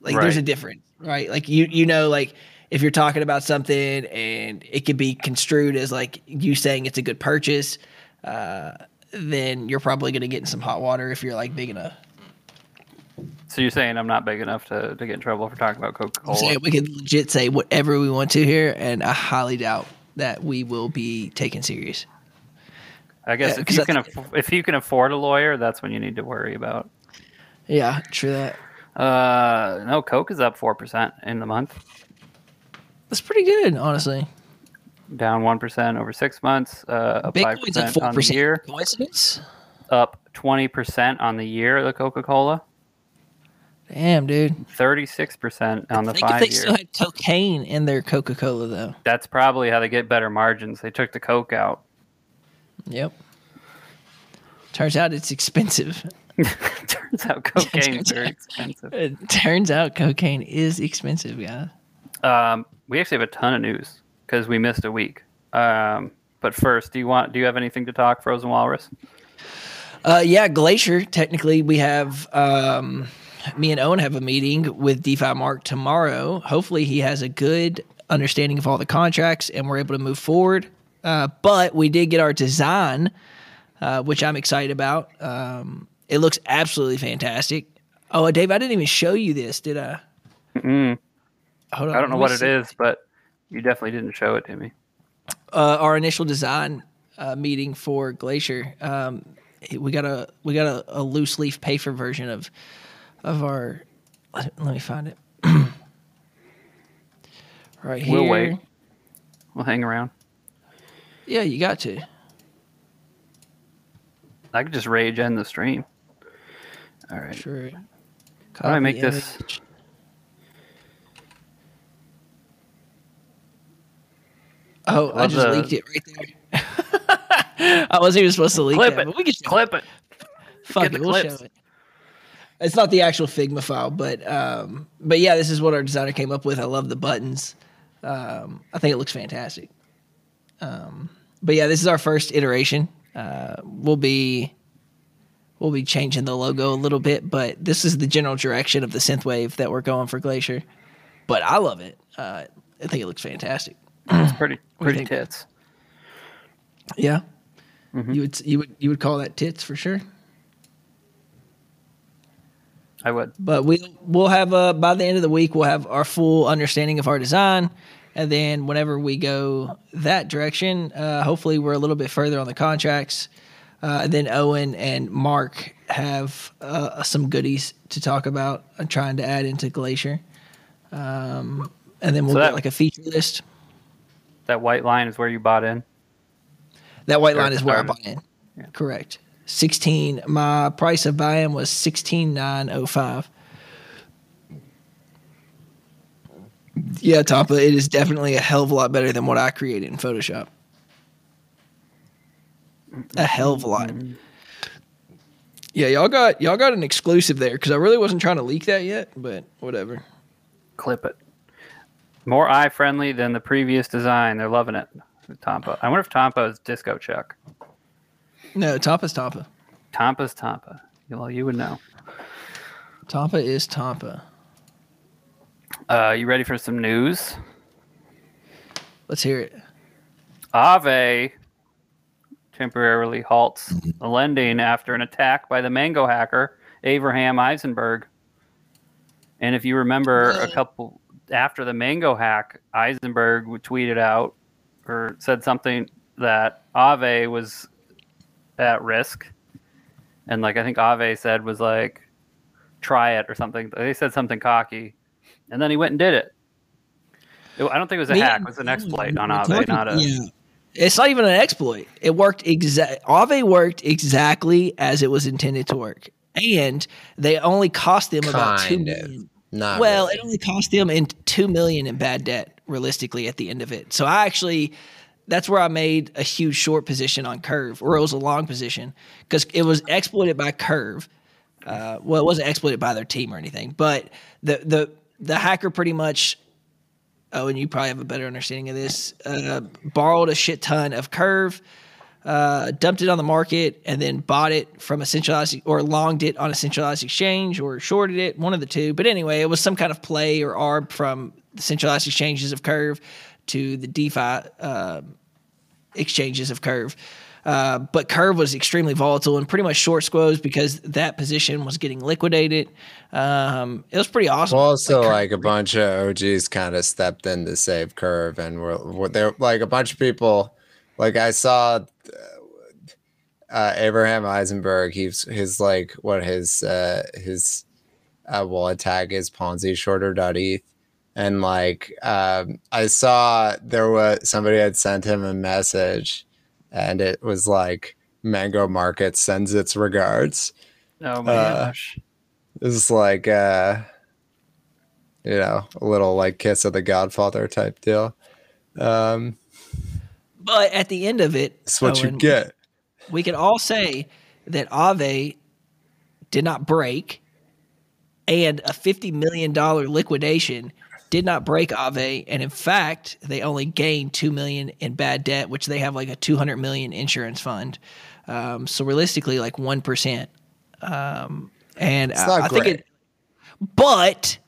like there's a difference, right? Like you, you know, like if you're talking about something and it could be construed as like you saying it's a good purchase, uh, then you're probably going to get in some hot water if you're like big enough. So you're saying I'm not big enough to, to get in trouble for talking about Coca Cola? we can legit say whatever we want to here, and I highly doubt that we will be taken serious. I guess Yeah, if you can aff- if you can afford a lawyer, that's when you need to worry about. Yeah, true that. Uh, no, Coke is up four percent in the month, That's pretty good, honestly. down one percent over six months, uh, up five Bitcoin's up percent on the year, Coincidence? up twenty percent on the year. The Coca Cola, Damn, dude. thirty six percent on the if five they year. still had cocaine in their Coca Cola though. That's probably how they get better margins. They took the Coke out. Yep. Turns out it's expensive. Turns out cocaine is very expensive. It turns out cocaine is expensive, guys. Um, we actually have a ton of news because we missed a week. Um, but first, do you want? Do you have anything to talk, Frozen Walrus? Uh, yeah, Glacier. Technically, we have um, me and Owen have a meeting with DeFi Mark tomorrow. Hopefully, he has a good understanding of all the contracts and we're able to move forward. Uh, but we did get our design, uh, which I'm excited about. Um, it looks absolutely fantastic. Oh, Dave, I didn't even show you this, did I? Mm, Hold on. I don't know what it see. is, but you definitely didn't show it to me. uh, our initial design uh, meeting for Glacier, um, we got a we got a, a loose leaf paper version of of our. Let, let me find it. right here. We'll wait. We'll hang around. Yeah, you got to. I could just rage end the stream. All right. Sure. How do I make this? Oh, I just the- leaked it right there. I wasn't even supposed to leak Clip that, it. but we can Clip it. Fuck Get it, we'll clips. show it. It's not the actual Figma file, but um, but yeah, this is what our designer came up with. I love the buttons. Um, I think it looks fantastic. Um, but yeah, this is our first iteration. Uh, we'll be we'll be changing the logo a little bit, but this is the general direction of the synthwave that we're going for Glacier. But I love it. Uh, I think it looks fantastic. It's pretty What do you pretty tits. Yeah, Mm-hmm. you would you would you would call that tits for sure. I would. but we we'll have uh by the end of the week we'll have our full understanding of our design and then whenever we go that direction uh hopefully we're a little bit further on the contracts. Uh then owen and mark have uh some goodies to talk about and trying to add into glacier. Um and then we'll So get like a feature list. That white line is where you bought in. that white line is where i bought in. correct. 16 my price of buy-in was 16905 Yeah, Tampa, it is definitely a hell of a lot better than what I created in Photoshop. A hell of a lot. Yeah, y'all got y'all got an exclusive there because I really wasn't trying to leak that yet, but whatever. Clip it. More eye friendly than the previous design. They're loving it. Tampa. I wonder if Tampa is Disco Chuck. No, Tampa's Tampa. Tampa's Tampa. Well, you would know. Tampa is Tampa. Uh, you ready for some news? Let's hear it. Aave temporarily halts the lending after an attack by the Mango hacker Avraham Eisenberg. And if you remember, a couple after the Mango hack, Eisenberg tweeted out or said something that Aave was at risk, and like I think Aave said was like, "Try it" or something. They said something cocky, and then he went and did it. It- I don't think it was a Me hack; it was an exploit on Aave, talking- not a. yeah. It's not even an exploit. It worked exact. Aave worked exactly as it was intended to work, and they only cost them about two Kind of. million. Not well, really. it only cost them in two million in bad debt, realistically, at the end of it. So I actually, that's where I made a huge short position on Curve, or it was a long position because it was exploited by Curve. Uh, well, it wasn't exploited by their team or anything, but the the the hacker pretty much. Oh, and you probably have a better understanding of this. Uh, borrowed a shit ton of Curve, uh, dumped it on the market, and then bought it from a centralized or longed it on a centralized exchange or shorted it, one of the two. But anyway, it was some kind of play or arb from the centralized exchanges of Curve to the DeFi uh, exchanges of Curve. Uh, but Curve was extremely volatile and pretty much short squoze because that position was getting liquidated. Um, it was pretty awesome. Well, also, Curve- like a bunch of OGs kind of stepped in to save Curve, and we're, we're there. Like a bunch of people, like I saw, uh, Avraham Eisenberg. He's his like what his uh, his uh, tag is Ponzi shorter.eth. And like um, I saw there was somebody had sent him a message, and it was like Mango Market sends its regards. Oh my Uh, gosh. It's like uh, you know a little like kiss of the Godfather type deal. Um, But at the end of it, it's what you Owen, get. we can all say that Aave did not break, and a fifty million dollar liquidation did not break Aave, and in fact, they only gained two million in bad debt, which they have like a two hundred million insurance fund. Um, so realistically, like one percent. Um, and I, I think it, but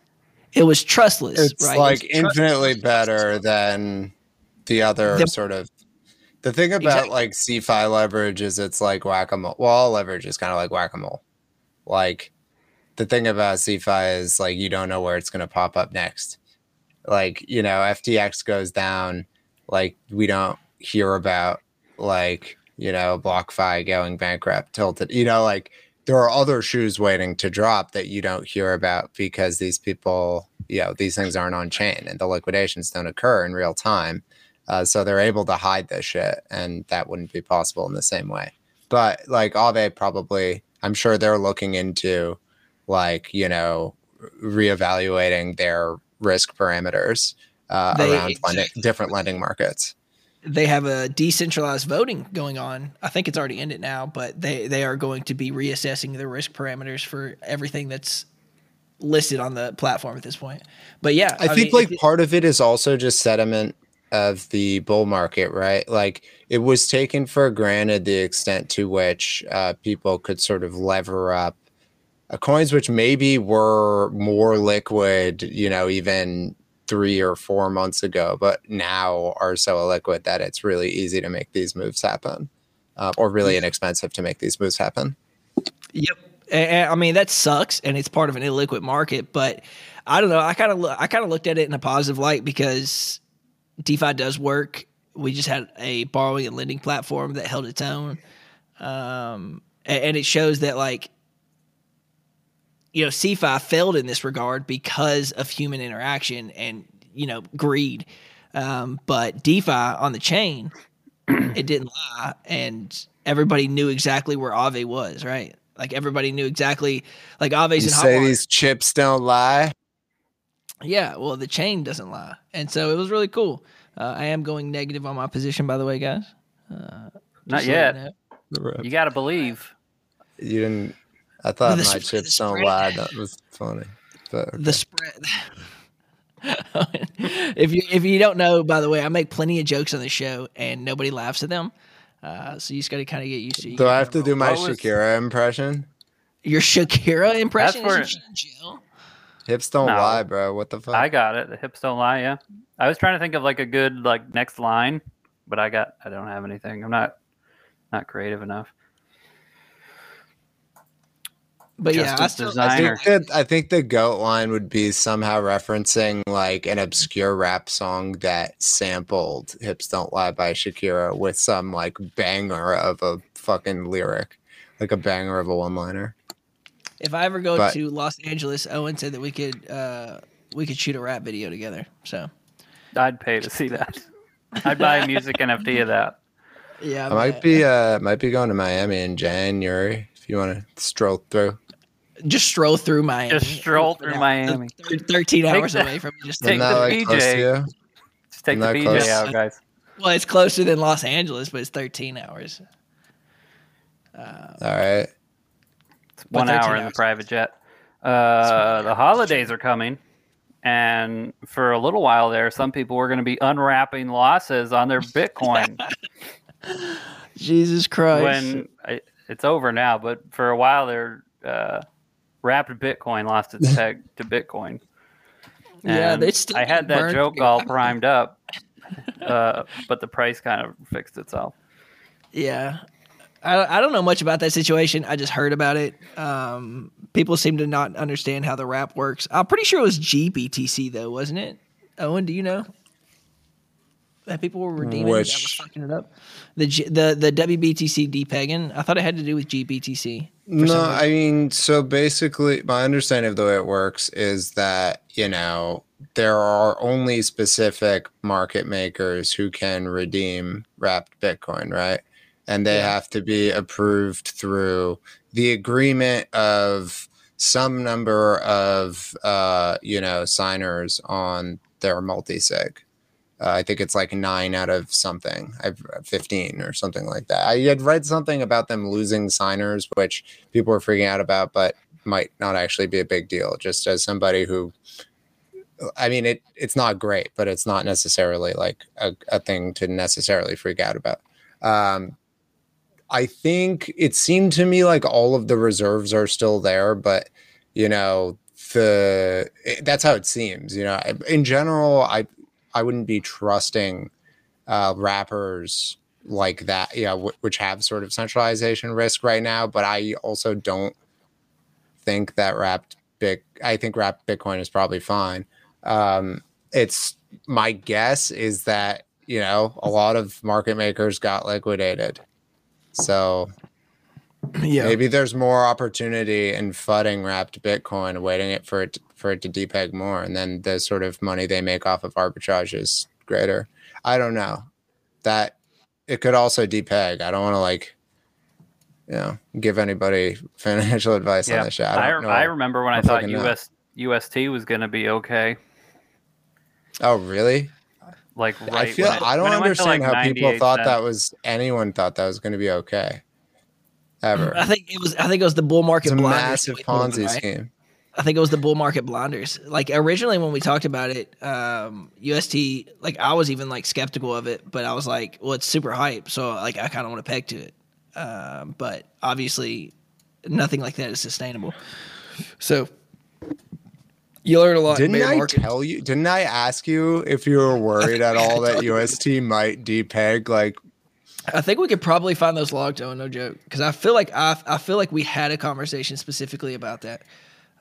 it was trustless. It's right? like It infinitely better than the other The- sort of. The thing about Exactly. like CeFi leverage is it's like whack a mole. Well, all leverage is kind of like whack a mole. Like the thing about CeFi is like you don't know where it's going to pop up next. Like you know, FTX goes down, like we don't hear about like you know BlockFi going bankrupt, tilted. You know, like there are other shoes waiting to drop that you don't hear about because these people, you know, these things aren't on chain and the liquidations don't occur in real time. Uh, so they're able to hide this shit, and that wouldn't be possible in the same way. But like Aave probably, I'm sure they're looking into like you know reevaluating their risk parameters uh, They- around lending, different lending markets. they have a decentralized voting going on. I think it's already ended now, but they they are going to be reassessing the risk parameters for everything that's listed on the platform at this point. But yeah, I, think mean, like if- part of it is also just sediment of the bull market, right? Like it was taken for granted the extent to which uh, people could sort of lever up coins, which maybe were more liquid, you know, even three or four months ago, but now are so illiquid that it's really easy to make these moves happen, uh, or really inexpensive to make these moves happen. Yep. And- and, I mean that sucks, and it's part of an illiquid market. But I don't know. I kind of I kind of looked at it in a positive light because DeFi does work. We just had a borrowing and lending platform that held its own, um, a- and it shows that like you know CeFi failed in this regard because of human interaction and you know greed. Um, but DeFi on the chain, it didn't lie, and everybody knew exactly where Aave was. Right, like everybody knew exactly. Like Aave's. You in say Hotmart. these chips don't lie. Yeah, well, the chain doesn't lie, and so it was really cool. Uh, I am going negative on my position, by the way, guys. Uh, Not just so you yet. know. You got to believe. You didn't. I thought the my sp- the chips don't lie. That was funny. But okay. The spread. if you if you don't know, by the way, I make plenty of jokes on the show, and nobody laughs at them. Uh, so you just got to kind of get used to. it. Do I have to do my What was- Shakira impression? your Shakira impression? where- Isn't she in jail? Hips don't No. lie, bro. What the fuck? I got it. The hips don't lie. Yeah. I was trying to think of like a good like next line, but I got I don't have anything. I'm not not creative enough. But yeah, Just still, design- I think that I think the goat line would be somehow referencing like an obscure rap song that sampled "Hips Don't Lie" by Shakira with some like banger of a fucking lyric, like a banger of a one-liner. if I ever go But- to Los Angeles, Owen said that we could uh, we could shoot a rap video together. So I'd pay to see that. I'd buy a music NFT of that. yeah, I might be uh might be going to Miami in January if you want to stroll through. Just stroll through Miami. Just stroll through Yeah, Miami. thir- Thirteen hours the- away from just take the that like close BJ. Just take the Isn't that BJ close? out, guys. well, it's closer than Los Angeles, but it's thirteen hours. All right. It's one hour in the private jet. Uh, the holidays are coming, and for a little while there, some people were going to be unwrapping losses on their Bitcoin. Jesus Christ! when I, it's over now, but for a while there, uh, wrapped Bitcoin lost its peg to Bitcoin. Yeah, And it's still I had that joke all primed up, uh, but the price kind of fixed itself. yeah, I I don't know much about that situation. I just heard about it. Um, people seem to not understand how the wrap works. I'm pretty sure it was GBTC though, wasn't it? Owen, do you know? That people were redeeming that was fucking it up? The G, the the WBTC depegging. I thought it had to do with GBTC. No. I mean, so basically, my understanding of the way it works is that, you know, there are only specific market makers who can redeem wrapped Bitcoin, right? And they Yeah. have to be approved through the agreement of some number of, uh, you know, signers on their multi sig. Uh, I think it's like nine out of something, I've 15 or something like that. I had read something about them losing signers, which people were freaking out about, but might not actually be a big deal. Just as somebody who, I mean, it it's not great, but it's not necessarily like a, a thing to necessarily freak out about. Um, I think it seemed to me like all of the reserves are still there, but you know the that's how it seems. You know, in general, I I wouldn't be trusting uh, wrappers like that, yeah, w- which have sort of centralization risk right now. But I also don't think that wrapped big. I think wrapped Bitcoin is probably fine. Um, it's my guess is that you know a lot of market makers got liquidated, so Yeah. maybe there's more opportunity in fudding wrapped Bitcoin, waiting it for it for it to depeg more, and then the sort of money they make off of arbitrage is greater. I don't know. That it could also depeg. I don't want to like, you know, give anybody financial advice on Yeah, this shit. I, I don't. I remember when I I thought fucking know. US UST was going to be okay. oh, really? Like right I feel when it- I don't when it went to, understand like, how people thought cents. that was anyone thought that was going to be okay. Ever. I think it was. I think it was the bull market It's a blinders. massive Ponzi right? scheme. I think it was the bull market blinders. Like originally when we talked about it, um, UST, like I was even like skeptical of it, but I was like, well, it's super hype, so like I kind of want to peg to it. Um, but obviously, nothing like that is sustainable. So you learn a lot. Didn't I markets. tell you? Didn't I ask you if you were worried at all that UST might depeg? Like, I think we could probably find those logs, Joe. No joke, because I feel like I, I feel like we had a conversation specifically about that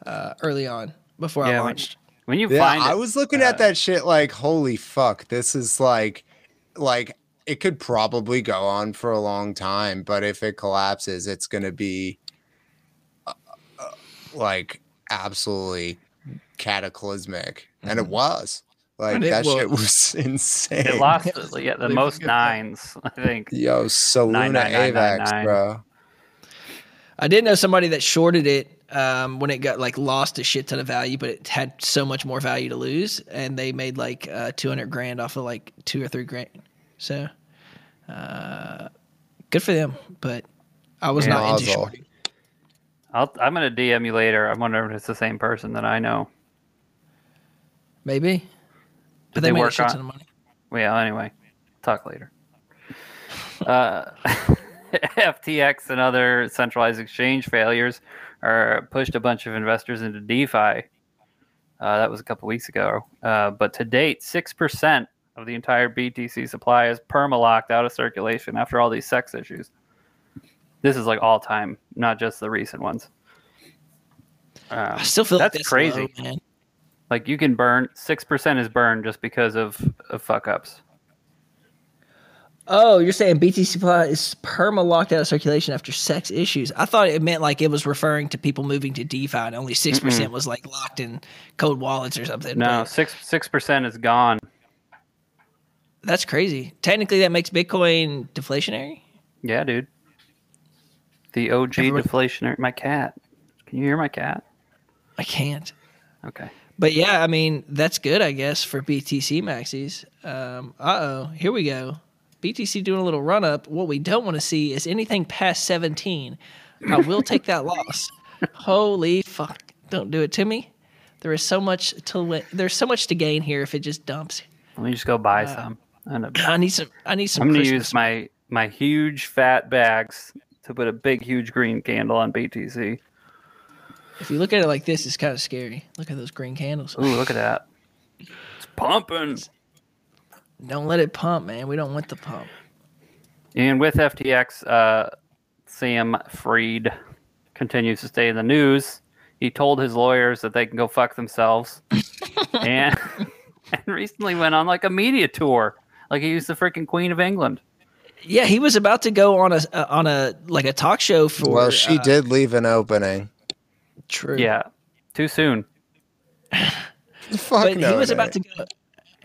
uh, early on before I Yeah, when- launched. When you yeah, find I it, was looking uh, at that shit like, holy fuck, this is like, like it could probably go on for a long time, but if it collapses, it's gonna be uh, uh, like absolutely cataclysmic, and it was. Like And it that shit was. was insane. it lost yeah, the They most figured nines, I think. Yo, Soluna 99999. AVAX, bro. I did know somebody that shorted it um, when it got like lost a shit ton of value, but it had so much more value to lose, and they made like uh, two hundred grand off of like two or three grand. So, uh, good for them. But I was Yeah. not into shorting. I'll, I'm going to DM you later. I'm wondering if it's the same person that I know. Maybe, but they they, made a work shit on- money. Well, anyway, talk later. Uh, FTX and other centralized exchange failures are pushed a bunch of investors into DeFi. Uh, that was a couple weeks ago. Uh, but to date, 6% of the entire BTC supply is perma-locked out of circulation after all these CEX issues. This is like all time, not just the recent ones. Um, I still feel like that's that's crazy. low, man. Like you can burn 6% is burned just because of, of fuck ups. Oh, you're saying BTC supply is perma locked out of circulation after CEX issues? I thought it meant like it was referring to people moving to DeFi, and only six percent was like locked in cold wallets or something. No, but six six percent is gone. that's crazy. Technically, that makes Bitcoin deflationary. Yeah, dude. The OG deflationary. My cat. Can you hear my cat? I can't. Okay. But yeah, I mean that's good, I guess, for BTC maxis. Um, uh oh, here we go. BTC doing a little run up. What we don't want to see is anything past seventeen. I will take that loss. Holy fuck! Don't do it to me. There is so much to there's so much to gain here if it just dumps. Let me just go buy some. And I need some. I need some. I'm gonna Christmas. use my my huge fat bags to put a big huge green candle on BTC. If you look at it like this, it's kind of scary. Look at those green candles. Ooh, look at that. It's pumping. Don't let it pump, man. We don't want the pump. And with FTX, uh, Sam Freed continues to stay in the news. He told his lawyers that they can go fuck themselves, and and recently went on like a media tour, like he was the freaking Queen of England. Yeah, he was about to go on a uh, on a like a talk show for. well, she uh, did leave an opening. True. Yeah, too soon. Fuck but no, he was it about to go.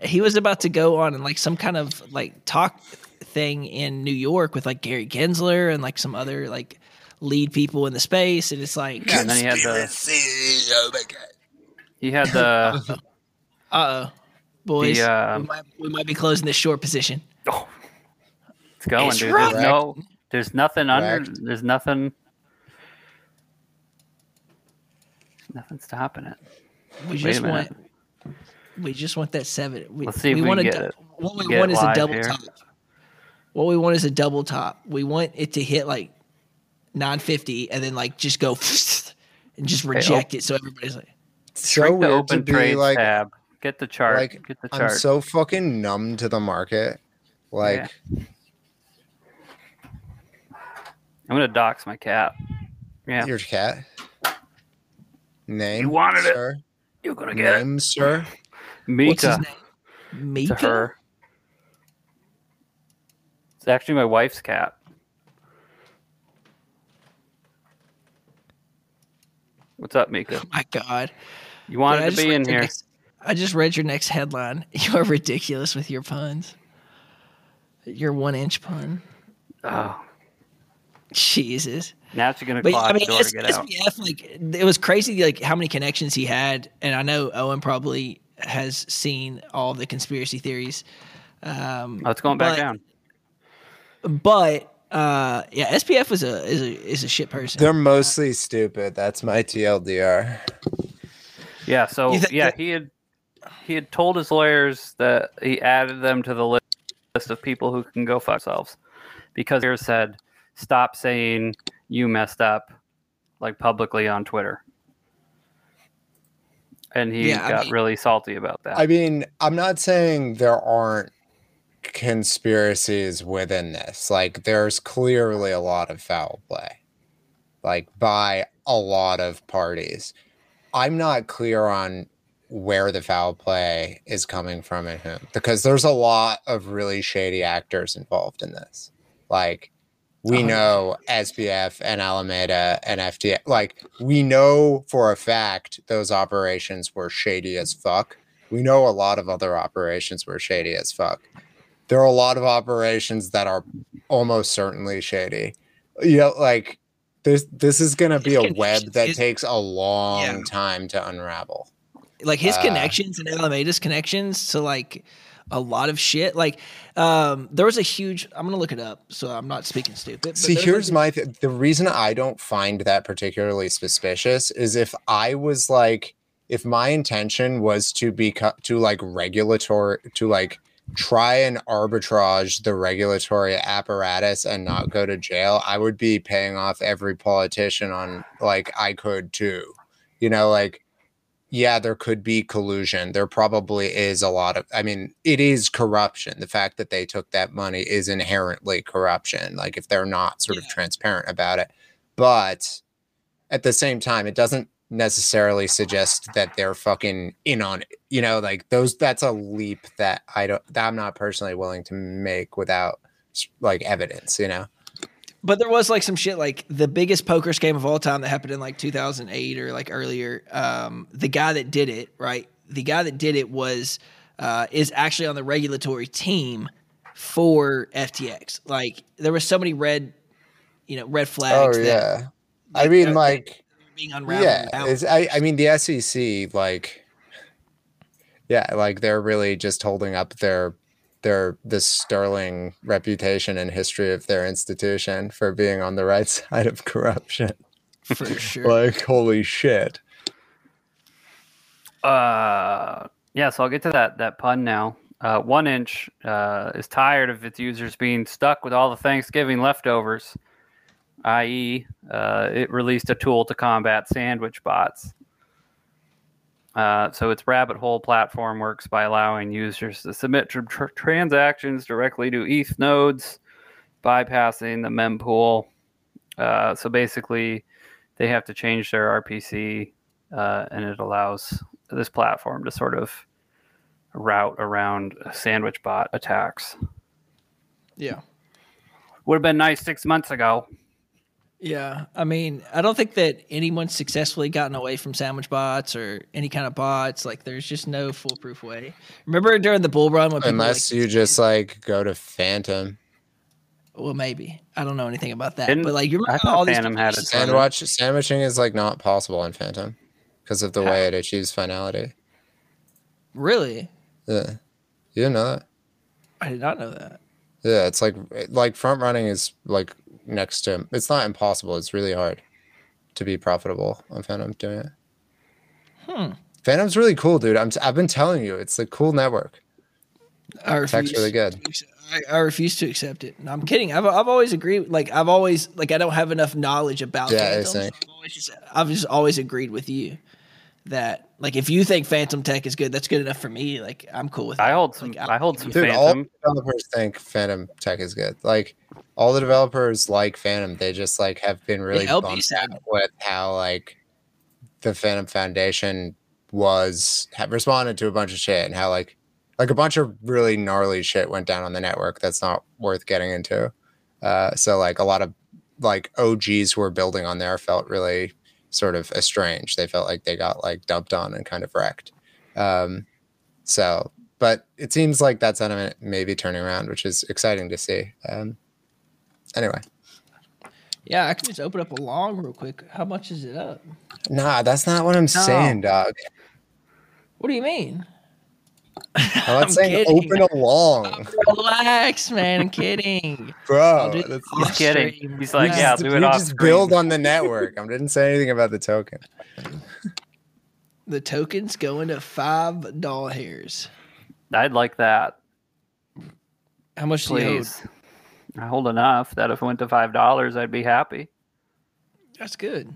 He was about to go on and like some kind of like talk thing in New York with like Gary Gensler and like some other like lead people in the space, and it's like, Yeah, and then he had the oh my God. he had the uh oh, boys, The, uh, we, might, we might be closing this short position. oh, it's going, It's dude. right. There's no, there's nothing under. Correct. There's nothing. Nothing stopping it. We just want. We just want that seven. We, Let's see if we we want can a get. What we Get want it is a double here. top. What we want is a double top. We want it to hit like 950 and then like just go and just reject it. So everybody's like, So Shrink the weird open to be like, tab. Get the chart. like Get the I'm chart. so fucking numb to the market. Like, I'm gonna dox my cat. Yeah, your cat. Name. You wanted it. sir? you're gonna get it. Name, sir. what's his Mika name? to Mika? her. It's actually my wife's cat. What's up, Mika? Oh my God. You wanted Dude, to be in here. next- I just read your next headline. You are ridiculous with your puns. Your one inch pun. Oh, Jesus. now she's gonna But I mean, the door S- to get out. SBF, like it was crazy, like how many connections he had, and I know Owen probably has seen all the conspiracy theories. Um, Oh, it's going back but- down. but uh, yeah, SBF is a is a is a shit person. They're mostly stupid. That's my TLDR. Yeah. So You yeah, he had he had told his lawyers that he added them to the list of people who can go fuck themselves because they said stop saying you messed up like publicly on Twitter. And he Yeah, I got mean- really salty about that. I mean, I'm not saying there aren't conspiracies within this. Like, there's clearly a lot of foul play, like by a lot of parties. I'm not clear on where the foul play is coming from and whom, because there's a lot of really shady actors involved in this. Like, we yeah. know SBF and Alameda and FDA. Like, we know for a fact those operations were shady as fuck. We know a lot of other operations were shady as fuck. There are a lot of operations that are almost certainly shady. You know, like this this is gonna be a web that takes a long Yeah. time to unravel. like his uh, connections and Alameda's connections to like a lot of shit. Like um, there was a huge. I'm gonna look it up, so I'm not speaking stupid. but See, here's my th- the reason I don't find that particularly suspicious is if I was like if my intention was to be to like regulatory to like try and arbitrage the regulatory apparatus and not go to jail, I would be paying off every politician on like I could too. You know, like yeah, there could be collusion. There probably is a lot of, I mean, it is corruption. The fact that they took that money is inherently corruption. Like if they're not sort of transparent about it. But at the same time, it doesn't necessarily suggest that they're fucking in on it. You know, like those, that's a leap that I don't, that I'm not personally willing to make without like evidence, you know? But there was like some shit like the biggest poker scam of all time that happened in like 2008 or like earlier. Um, the guy that did it, right? The guy that did it was uh, is actually on the regulatory team for FTX. Like there was so many red, you know, red Oh, flags. that yeah. I that- mean, that like, being unraveled. yeah I, I mean the sec like yeah like they're really just holding up their their this sterling reputation and history of their institution for being on the right side of corruption for sure. like holy shit Uh, yeah, so I'll get to that that pun now. Uh, 1inch uh, is tired of its users being stuck with all the Thanksgiving leftovers, i.e., uh, it released a tool to combat sandwich bots. Uh, so its rabbit hole platform works by allowing users to submit tr- tr- transactions directly to ETH nodes, bypassing the mempool. Uh, so basically, they have to change their RPC, uh, and it allows this platform to sort of route around sandwich bot attacks. Yeah. Would have been nice six months ago. Yeah, I mean, I don't think that anyone's successfully gotten away from sandwich bots or any kind of bots. Like, there's just no foolproof way. Remember during the bull run when people Unless like, you just like go to Fantom well, maybe I don't know anything about that, Didn't- but like you remember thought all these Fantom had a devices- ton of- sandwich sandwiching is like not possible in Fantom because of the way it achieves finality. Really, Yeah, you didn't know that. I did not know that. Yeah, it's like like front running is like next to it's not impossible. It's really hard to be profitable on Fantom doing it. Hmm. Fantom's really cool, dude. I'm I've been telling you, it's a cool network. I refuse. Tech's really good. I, I refuse to accept it. No, I'm kidding. I've, I've always agreed. Like I've always like I don't have enough knowledge about Yeah, Fantom. so I've, always just, I've just always agreed with you that like if you think Fantom Tech is good, that's good enough for me. Like I'm cool with. I it. hold some. Like, I hold some Dude, all Fantom. developers think Fantom Tech is good. Like all the developers like Fantom. They just like have been really LB bummed said- out with how like the Fantom Foundation was have responded to a bunch of shit and how like like a bunch of really gnarly shit went down on the network that's not worth getting into. Uh, so like a lot of like OGs who were building on there felt really sort of estranged. They felt like they got like dumped on and kind of wrecked. Um, so, but it seems like that sentiment may be turning around, which is exciting to see. Um, anyway, Yeah, I can just open up a long real quick. How much is it up? nah, that's not what I'm saying, dog. What do you mean? I'm not I'm saying kidding. open along, Relax, man. I'm kidding. bro. I'll do That's, off He's kidding. stream. He's like, we yeah, I'll just, do we it off just screen. build on the network. I didn't say anything about the token. The tokens go into five doll hairs. I'd like that, How much do you hold? please. I hold enough that if it went to five dollars, I'd be happy. That's good.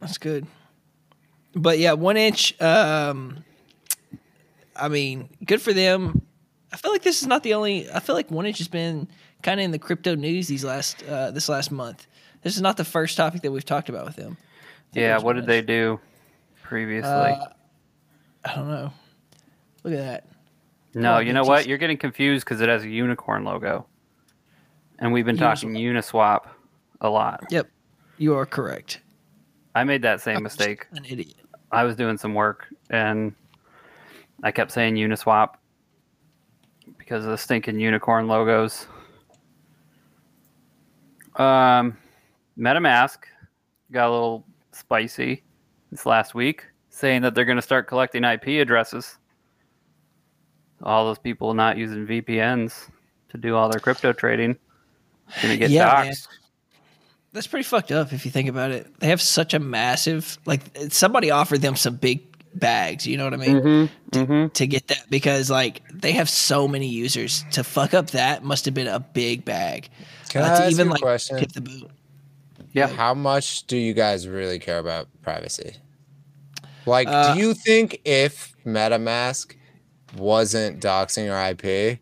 That's good. But yeah, 1inch. Um, I mean, good for them. I feel like this is not the only. I feel like 1inch has been kind of in the crypto news these last uh, this last month. This is not the first topic that we've talked about with them. Yeah, what been did they do previously? Uh, I don't know. Look at that. no, oh, you know bitches. what? You're getting confused because it has a unicorn logo, and we've been talking Uniswap a lot. Yep, you are correct. I made that same mistake. An idiot. I was doing some work and I kept saying Uniswap because of the stinking unicorn logos. Um, MetaMask got a little spicy this last week, saying that they're going to start collecting IP addresses. All those people not using VPNs to do all their crypto trading going to get Yeah, man. doxxed. That's pretty fucked up if you think about it. They have such a massive like somebody offered them some big bags, you know what I mean? Mm-hmm. Mm-hmm. To get that because like they have so many users to fuck up that must have been a big bag. Can Uh, I ask even you a like question? tip the boot. Yeah. How much do you guys really care about privacy? Like, Uh, do you think if MetaMask wasn't doxing your IP,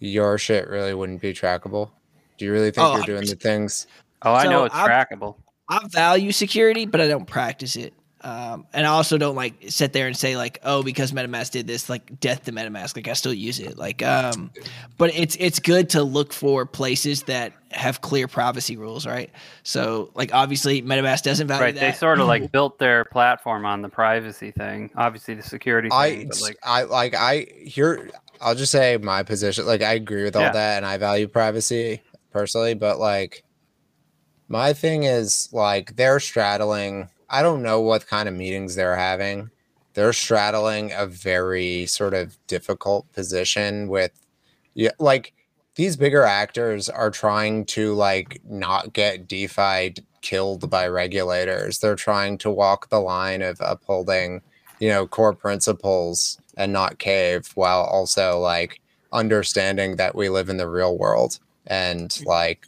your shit really wouldn't be trackable? Do you really think Oh, you're doing the things? Oh, I So know it's I've- trackable. I value security, but I don't practice it. Um, and I also don't like sit there and say like, oh, because MetaMask did this, like death to MetaMask. Like I still use it. Like, um, but it's it's good to look for places that have clear privacy rules, right? So, like obviously, MetaMask doesn't value Right, that. they sort of like built their platform on the privacy thing. Obviously, the security I thing, but like I like I here. I'll just say my position. Like I agree with all Yeah. that, and I value privacy personally. But like, my thing is like they're straddling. I don't know what kind of meetings they're having. They're straddling a very sort of difficult position with, yeah, like these bigger actors are trying to like not get DeFi killed by regulators. They're trying to walk the line of upholding, you know, core principles and not cave while also like understanding that we live in the real world and like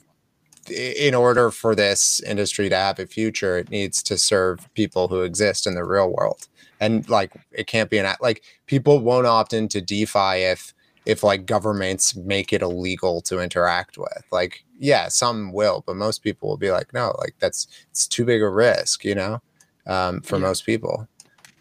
in order for this industry to have a future it needs to serve people who exist in the real world. And like it can't be an act like people won't opt into defi if if like governments make it illegal to interact with. Like yeah some will but most people will be like no like that's it's too big a risk you know um, for Yeah. most people.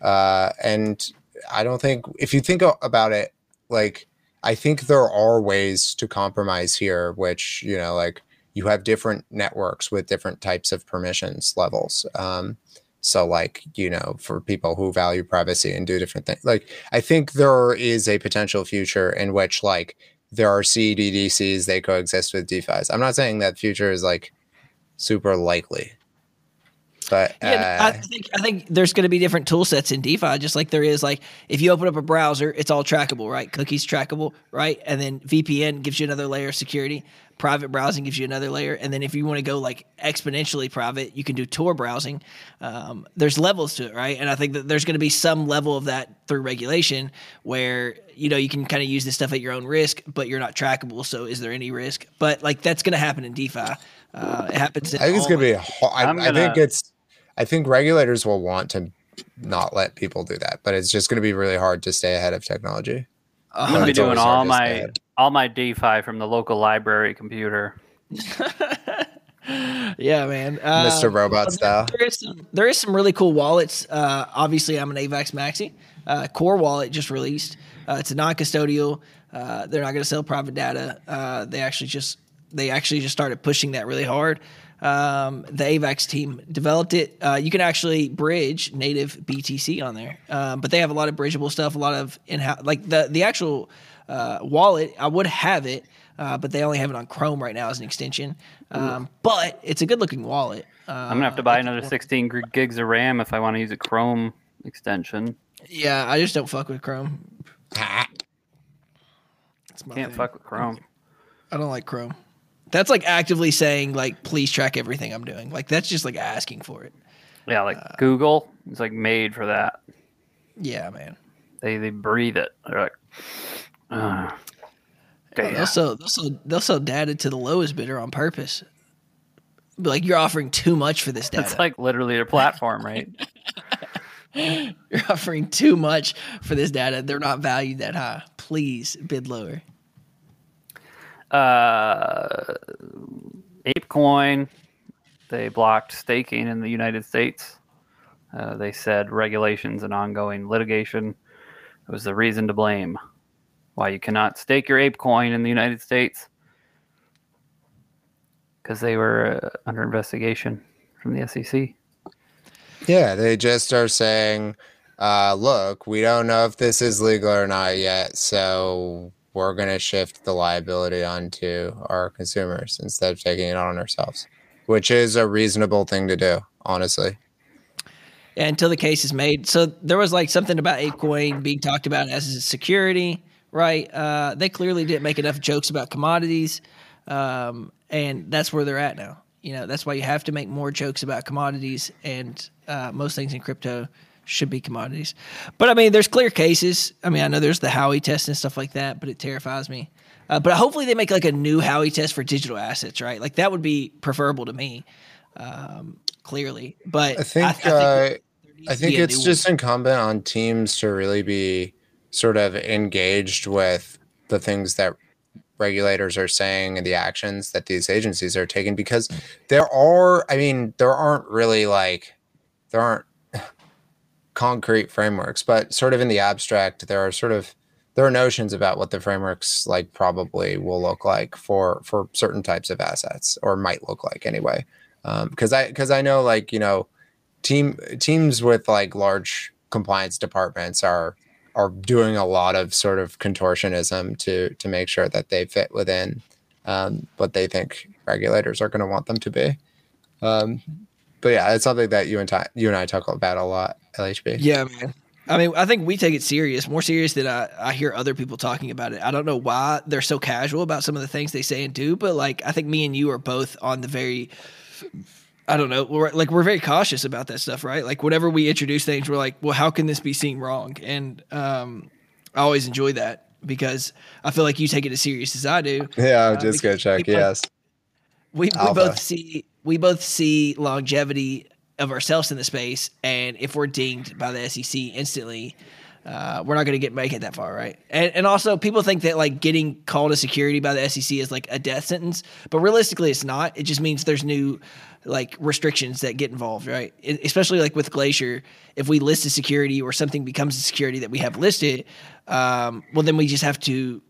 Uh, and I don't think if you think about it, like I think there are ways to compromise here, which you know, like you have different networks with different types of permissions levels. Um, so, like you know, for people who value privacy and do different things, like I think there is a potential future in which like there are CBDCs they coexist with DeFi's. I'm not saying that future is like super likely, but yeah, uh, I think I think there's going to be different tool sets in DeFi, just like there is like if you open up a browser, it's all trackable, right? Cookies trackable, right? And then VPN gives you another layer of security. Private browsing gives you another layer, and then if you want to go like exponentially private, you can do Tor browsing. Um, there's levels to it, right? And I think that there's going to be some level of that through regulation, where you know you can kind of use this stuff at your own risk, but you're not trackable. So is there any risk? But like that's going to happen in DeFi. Uh, it happens. I think it's going to be. A, ho- I, I'm I think it's. I think regulators will want to not let people do that, but it's just going to be really hard to stay ahead of technology. I'm gonna be doing all my ahead. all my DeFi from the local library computer. yeah, man. Uh, Mr. Robot style. There is some, there is some really cool wallets. Uh, obviously, I'm an AVAX Maxi. Uh, Core Wallet just released. Uh, it's a non-custodial. Uh, they're not going to sell private data. Uh, they actually just they actually just started pushing that really hard. Um, the AVAX team developed it. Uh, you can actually bridge native BTC on there, um, but they have a lot of bridgeable stuff. A lot of in-house, like the the actual uh, wallet. I would have it, uh, but they only have it on Chrome right now as an extension. Um, but it's a good looking wallet. Uh, I'm gonna have to buy another 16 gigs of RAM if I want to use a Chrome extension. Yeah, I just don't fuck with Chrome. That's my Can't thing. fuck with Chrome. I don't like Chrome. That's like actively saying like, please track everything I'm doing. Like that's just like asking for it. Yeah, like Uh, Google is like made for that. Yeah, man. They they breathe it. They're like, uh, damn. They'll sell, they'll sell they'll sell data to the lowest bidder on purpose. Be like you're offering too much for this data. It's like literally their platform, right? you're offering too much for this data. They're not valued that high. Please bid lower. Uh, ApeCoin, they blocked staking in the United States. Uh, they said regulations and ongoing litigation was the reason to blame. Why you cannot stake your ApeCoin in the United States? Because they were uh, under investigation from the SEC. Yeah, they just are saying, uh, look, we don't know if this is legal or not yet, so we're going to shift the liability onto our consumers instead of taking it on ourselves, which is a reasonable thing to do, honestly. Yeah, until the case is made. So there was like something about ApeCoin being talked about as a security, right? Uh, they clearly didn't make enough jokes about commodities, um, and that's where they're at now. You know, that's why you have to make more jokes about commodities, and uh, most things in crypto should be commodities. But I mean, there's clear cases. I mean, I know there's the Howey test and stuff like that, but it terrifies me. Uh, but hopefully, they make like a new Howey test for digital assets, right? Like that would be preferable to me, um, clearly. But I think, I, I think uh, I think it's new one. just incumbent on teams to really be sort of engaged with the things that regulators are saying and the actions that these agencies are taking because there are I mean there aren't really like there aren't concrete frameworks but sort of in the abstract there are sort of there are notions about what the frameworks like probably will look like for for certain types of assets or might look like anyway um because i because i know like you know team teams with like large compliance departments are are doing a lot of sort of contortionism to to make sure that they fit within um, what they think regulators are going to want them to be. Um, but yeah, it's something that you and you and I talk about a lot. LHB. Yeah, man. I mean, I think we take it serious, more serious than I, I hear other people talking about it. I don't know why they're so casual about some of the things they say and do, but like, I think me and you are both on the very, I don't know, we're like, we're very cautious about that stuff, right? Like, whenever we introduce things, we're like, well, how can this be seen wrong? And um, I always enjoy that because I feel like you take it as serious as I do. Yeah, I'm Uh, just gonna check. both- Yes. we, we both see we both see longevity of ourselves in the space, and if we're dinged by the SEC instantly, Uh, we're not going to get make it that far, right? And and also people think that like getting called a security by the SEC is like a death sentence, but realistically, it's not. It just means there's new like restrictions that get involved, right? It, especially like with Glacier, if we list a security or something becomes a security that we have listed, um, well then we just have to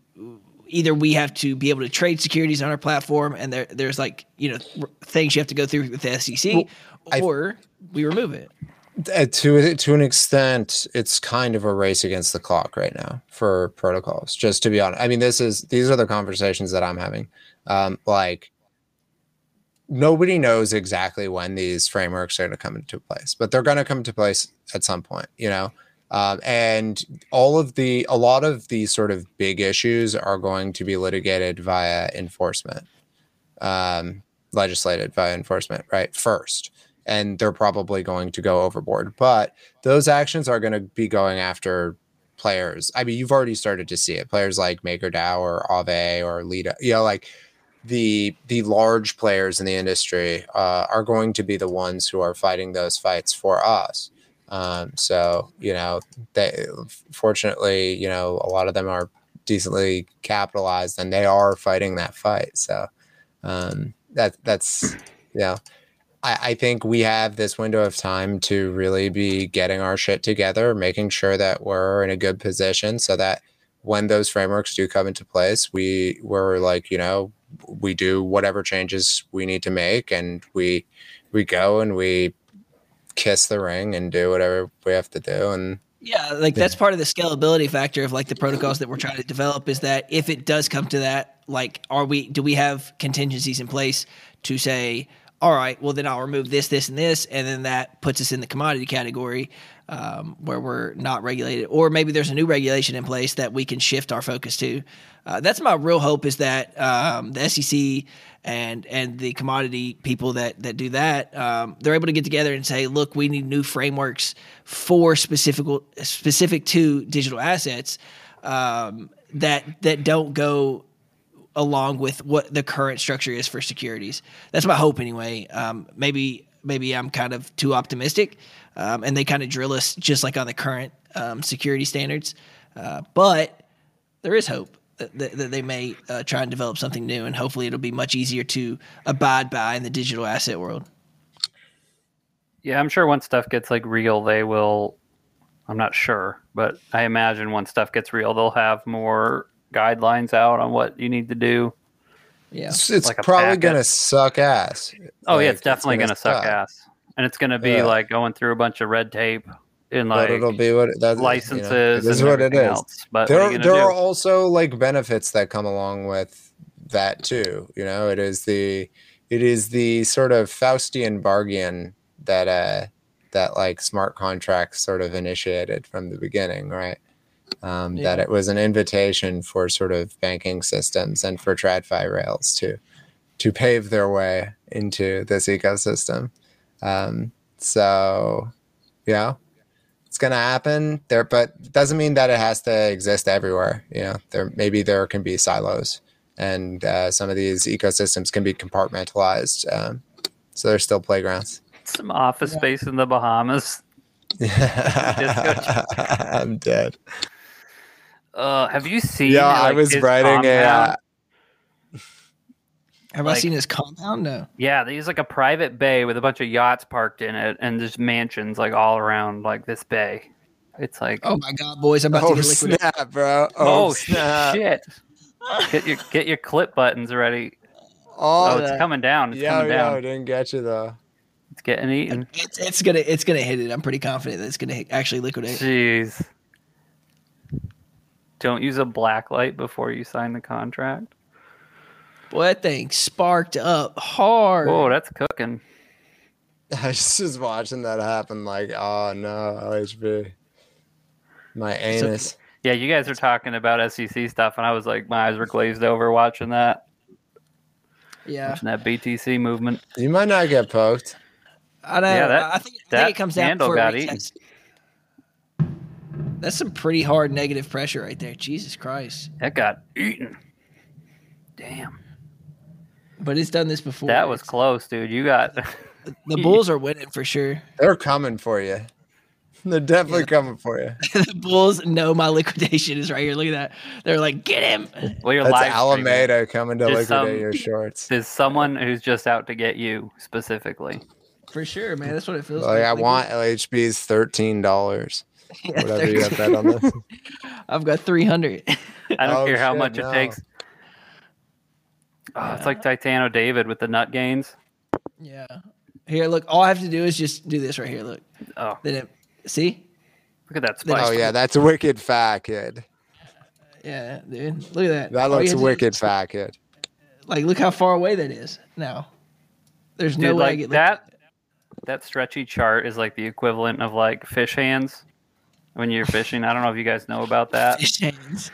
either we have to be able to trade securities on our platform, and there there's like you know things you have to go through with the SEC, well, or we remove it. Uh, to to an extent, it's kind of a race against the clock right now for protocols. Just to be honest, I mean, this is these are the conversations that I'm having. Um, like nobody knows exactly when these frameworks are going to come into place, but they're going to come into place at some point. You know, um, and all of the a lot of these sort of big issues are going to be litigated via enforcement, um, legislated via enforcement, right? First and they're probably going to go overboard. But those actions are going to be going after players. I mean, you've already started to see it. Players like MakerDAO or Aave or Lido, you know, like the the large players in the industry uh, are going to be the ones who are fighting those fights for us. Um, so you know, they fortunately, you know, a lot of them are decently capitalized and they are fighting that fight. So um, that that's you know I, I think we have this window of time to really be getting our shit together, making sure that we're in a good position so that when those frameworks do come into place, we we're like, you know, we do whatever changes we need to make and we we go and we kiss the ring and do whatever we have to do and yeah like that's part of the scalability factor of like the protocols that we're trying to develop is that if it does come to that like are we do we have contingencies in place to say all right, well then I'll remove this, this, and this, and then that puts us in the commodity category um, where we're not regulated, or maybe there's a new regulation in place that we can shift our focus to. Uh, that's my real hope is that um, the SEC and and the commodity people that that do that um, they're able to get together and say, look, we need new frameworks for specific specific to digital assets um, that that don't go along with what the current structure is for securities. That's my hope anyway. Um, maybe maybe I'm kind of too optimistic, um, and they kind of drill us just like on the current um, security standards. Uh, but there is hope that, that they may uh, try and develop something new, and hopefully it'll be much easier to abide by in the digital asset world. Yeah, I'm sure once stuff gets like real, they will. I'm not sure, but I imagine once stuff gets real, they'll have more guidelines out on what you need to do. Yeah, it's, it's like probably packet. gonna suck ass. Oh like, yeah, it's definitely it's gonna, gonna, suck, ass, and it's gonna be yeah. like going through a bunch of red tape in like but it'll be what that's licenses. You know, this is what it is. Else. But there, are, there are also like benefits that come along with that too. You know, it is the it is the sort of Faustian bargain that uh that like smart contracts sort of initiated from the beginning, right? Um, yeah. that it was an invitation for sort of banking systems and for TradFi rails to to pave their way into this ecosystem. Um, so, yeah, it's gonna happen there, but it doesn't mean that it has to exist everywhere. You know, there maybe there can be silos, and uh, some of these ecosystems can be compartmentalized. Um, so there's still playgrounds. Some office yeah. space in the Bahamas. I'm dead. Uh, have you seen? Yeah, like, I was writing a. Uh, have like, I seen his compound? No. Yeah, he's like a private bay with a bunch of yachts parked in it, and just mansions like all around like this bay. It's like, oh my god, boys! I'm about oh, to get liquidated. snap, bro! Oh, oh snap. shit! get your get your clip buttons ready. Oh, oh it's coming down. It's yeah, coming down. Yeah, didn't get you though. It's getting eaten. It's, it's gonna it's gonna hit it. I'm pretty confident that it's gonna hit, actually liquidate. Jeez. Don't use a black light before you sign the contract. Boy, that thing sparked up hard. Whoa, that's cooking. I was just watching that happen. Like, oh no, LHB, my anus. yeah, you guys are talking about SEC stuff, and I was like, my eyes were glazed over watching that. Yeah, watching that BTC movement. You might not get poked. I know. Yeah, that, I think, I think it comes down to got eaten. That's some pretty hard negative pressure right there. Jesus Christ. That got eaten. Damn. But it's done this before. That was close, dude. You got the Bulls are winning for sure. They're coming for you. They're definitely Yeah. coming for you. the Bulls know my liquidation is right here. Look at that. They're like, get him. Well, you're That's live streaming. Alameda coming to Just liquidate some- your shorts. Is someone who's just out to get you specifically. For sure, man. That's what it feels Like like. I Like, want LHB's thirteen dollars. Yeah, Whatever you got bet on this. I've got 300. I don't Oh, care how shit, much no. it takes. Oh, it's like Titano David with the nut gains. yeah. Here, look. All I have to do is just do this right here. Look. Oh, Then it, see? look at that Then- spike. Oh yeah, that's a wicked fat kid. Yeah, dude. Look at that. That All looks have to do wicked is- fat kid. Like, look how far away that is now. There's no Dude, way I like get that. That stretchy chart is like the equivalent of like fish hands when you're fishing. I don't know if you guys know about that.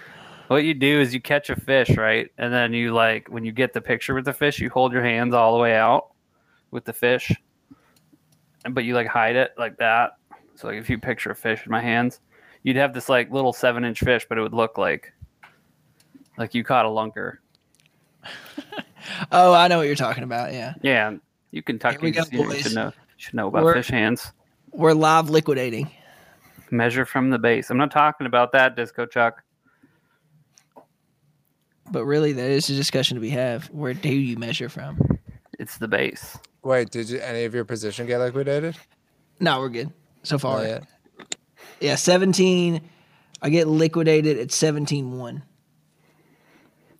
What you do is you catch a fish, right? And then you like when you get the picture with the fish, you hold your hands all the way out with the fish. And but you like hide it like that. So like if you picture a fish in my hands, you'd have this like little seven inch fish, but it would look like like you caught a lunker. Oh, I know what you're talking about. Yeah. Yeah. You can tuck Here we you, go, you boys. should know should know about We're- fish hands. We're live liquidating. Measure from the base. I'm not talking about that, Disco Chuck. But really, that is a discussion to be have. Where do you measure from? It's the base. Wait, did you, any of your position get liquidated? No, we're good so far. Not yet. Yeah, 17. I get liquidated at 17 1.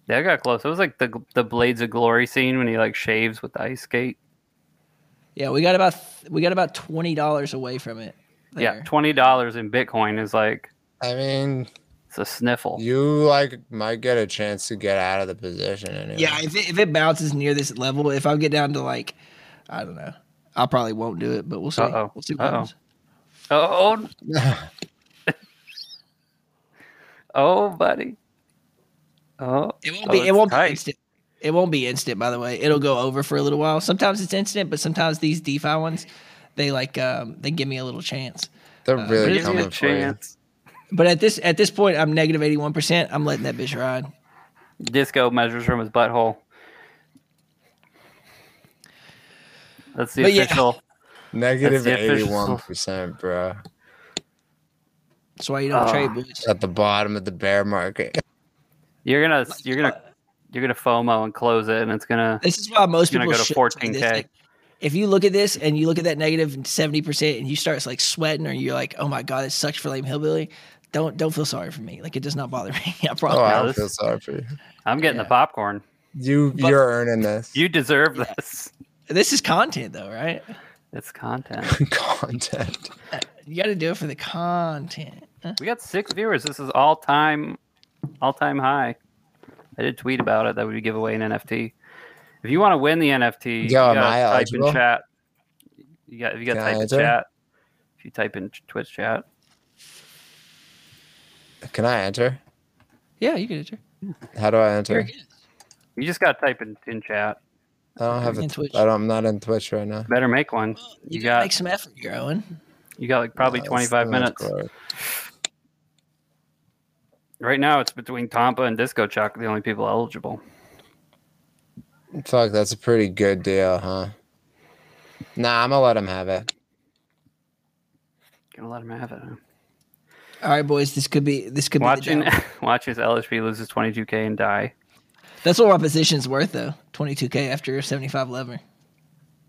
Yeah, I got close. It was like the the Blades of Glory scene when he like shaves with the ice skate. Yeah, we got about we got about twenty dollars away from it. Yeah, twenty dollars in Bitcoin is like I mean, it's a sniffle. you like might get a chance to get out of the position anyway. Yeah, if it, if it bounces near this level, if I get down to like, I don't know, I probably won't do it, but we'll see. Uh-oh. We'll see what Uh-oh. happens. Oh, oh, buddy. Oh, It won't oh, be. It won't be instant. It won't be instant. By the way, it'll go over for a little while. Sometimes it's instant, but sometimes these DeFi ones, they like um they give me a little chance. They're Uh, really Give a coming for you. chance. But at this at this point, I'm negative eighty one percent. I'm letting that bitch ride. Disco measures from his butthole. That's the But official. Negative That's the official- eighty-one percent, bro. That's why you don't Oh. trade, boys. At the bottom of the bear market. You're gonna you're gonna you're gonna FOMO and close it, and it's gonna This is why most It's gonna people go to shit on this. 14K. Like, if you look at this and you look at that negative negative seventy percent and you start like sweating or you're like, oh my god, it sucks for lame hillbilly. Don't don't feel sorry for me. Like it does not bother me. I promise. Oh, I don't feel sorry for you. I'm getting Yeah. the popcorn. You But- you're earning this. You deserve this. This is content though, right? It's content. content. Uh, you got to do it for the content. Uh. We got six viewers. This is all time, all time high. I did tweet about it that we would give away an NFT. If you want to win the NFT, you Yo, am gotta I type eligible? in chat. You got if you got to Can I type in chat. If you type in Twitch chat, Can I enter? Yeah, you can enter. How do I enter? you just got to type in, in chat. I don't have In a. Twitch. I don't, I'm not in Twitch right now. Better make one. You, You gotta make some effort here, Owen. you got like probably No, twenty it's five not minutes. Right now, it's between Tampa and Disco Chuck, the only people eligible. Fuck, that's a pretty good deal, huh? Nah, I'm gonna let him have it. Gonna let him have it. huh? All right, boys. This could be this could Watching, be the down. watching as LSP loses twenty two k and die. That's what my position's worth though. Twenty two k after seventy five lever.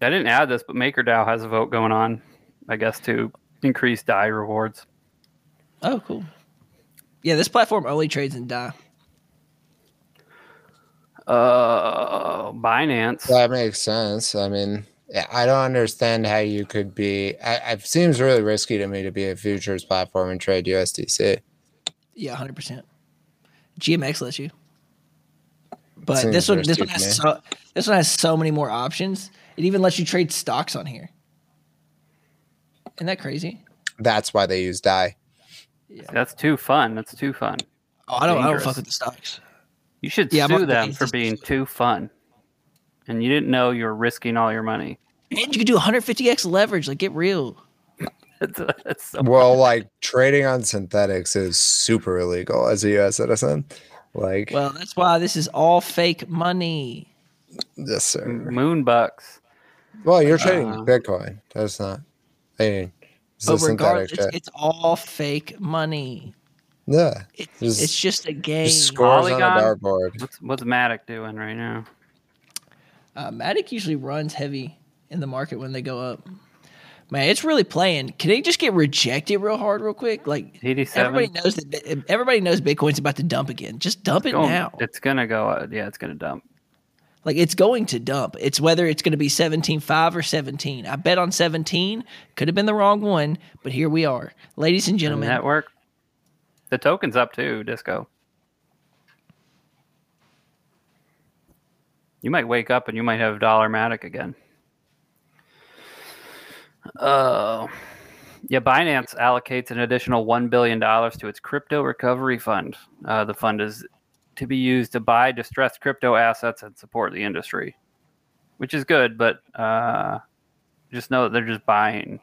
I didn't add this, but MakerDAO has a vote going on, I guess, to increase DAI rewards. Oh, cool. Yeah, this platform only trades in DAI. Uh, Binance. That makes sense. I mean, I don't understand how you could be. I, it seems really risky to me to be a futures platform and trade USDC. Yeah, hundred percent. GMX lets you, but Seems this one, this one has so this one has so many more options. It even lets you trade stocks on here. Isn't that crazy? That's why they use DAI. That's too fun. That's too fun. Oh, I don't, I don't Dangerous. fuck with the stocks. You should Yeah, sue them for being too fun. And you didn't know you were risking all your money. And you could do 150x leverage. Like, get real. It's, it's so Well, like trading on synthetics is super illegal as a U.S. citizen. Like, Well, that's why this is all fake money. yes, sir. moon bucks. Well, you're trading Uh, Bitcoin. That's not. I mean, It's But the synthetic regardless, shit. it's all fake money. Yeah. It's, Just- it's just a game. Just scores on a dartboard. What's what's Matic doing right now? Uh, Matic usually runs heavy in the market when they go up. Man, it's really playing. Can they just get rejected real hard, real quick? Like Eighty-seven. everybody knows that everybody knows Bitcoin's about to dump again. Just dump it Going- now. It's gonna go. Uh, yeah, it's gonna dump. Like it's going to dump. It's whether it's going to be 17.5 or 17. I bet on 17. Could have been the wrong one, but here we are. Ladies and The gentlemen, network. The token's up too. Disco. You might wake up and you might have dollar matic again. Oh. Yeah, Binance allocates an additional $1 billion to its crypto recovery fund. Uh, the fund is to be used to buy distressed crypto assets and support the industry, which is good, but uh, just know that they're just buying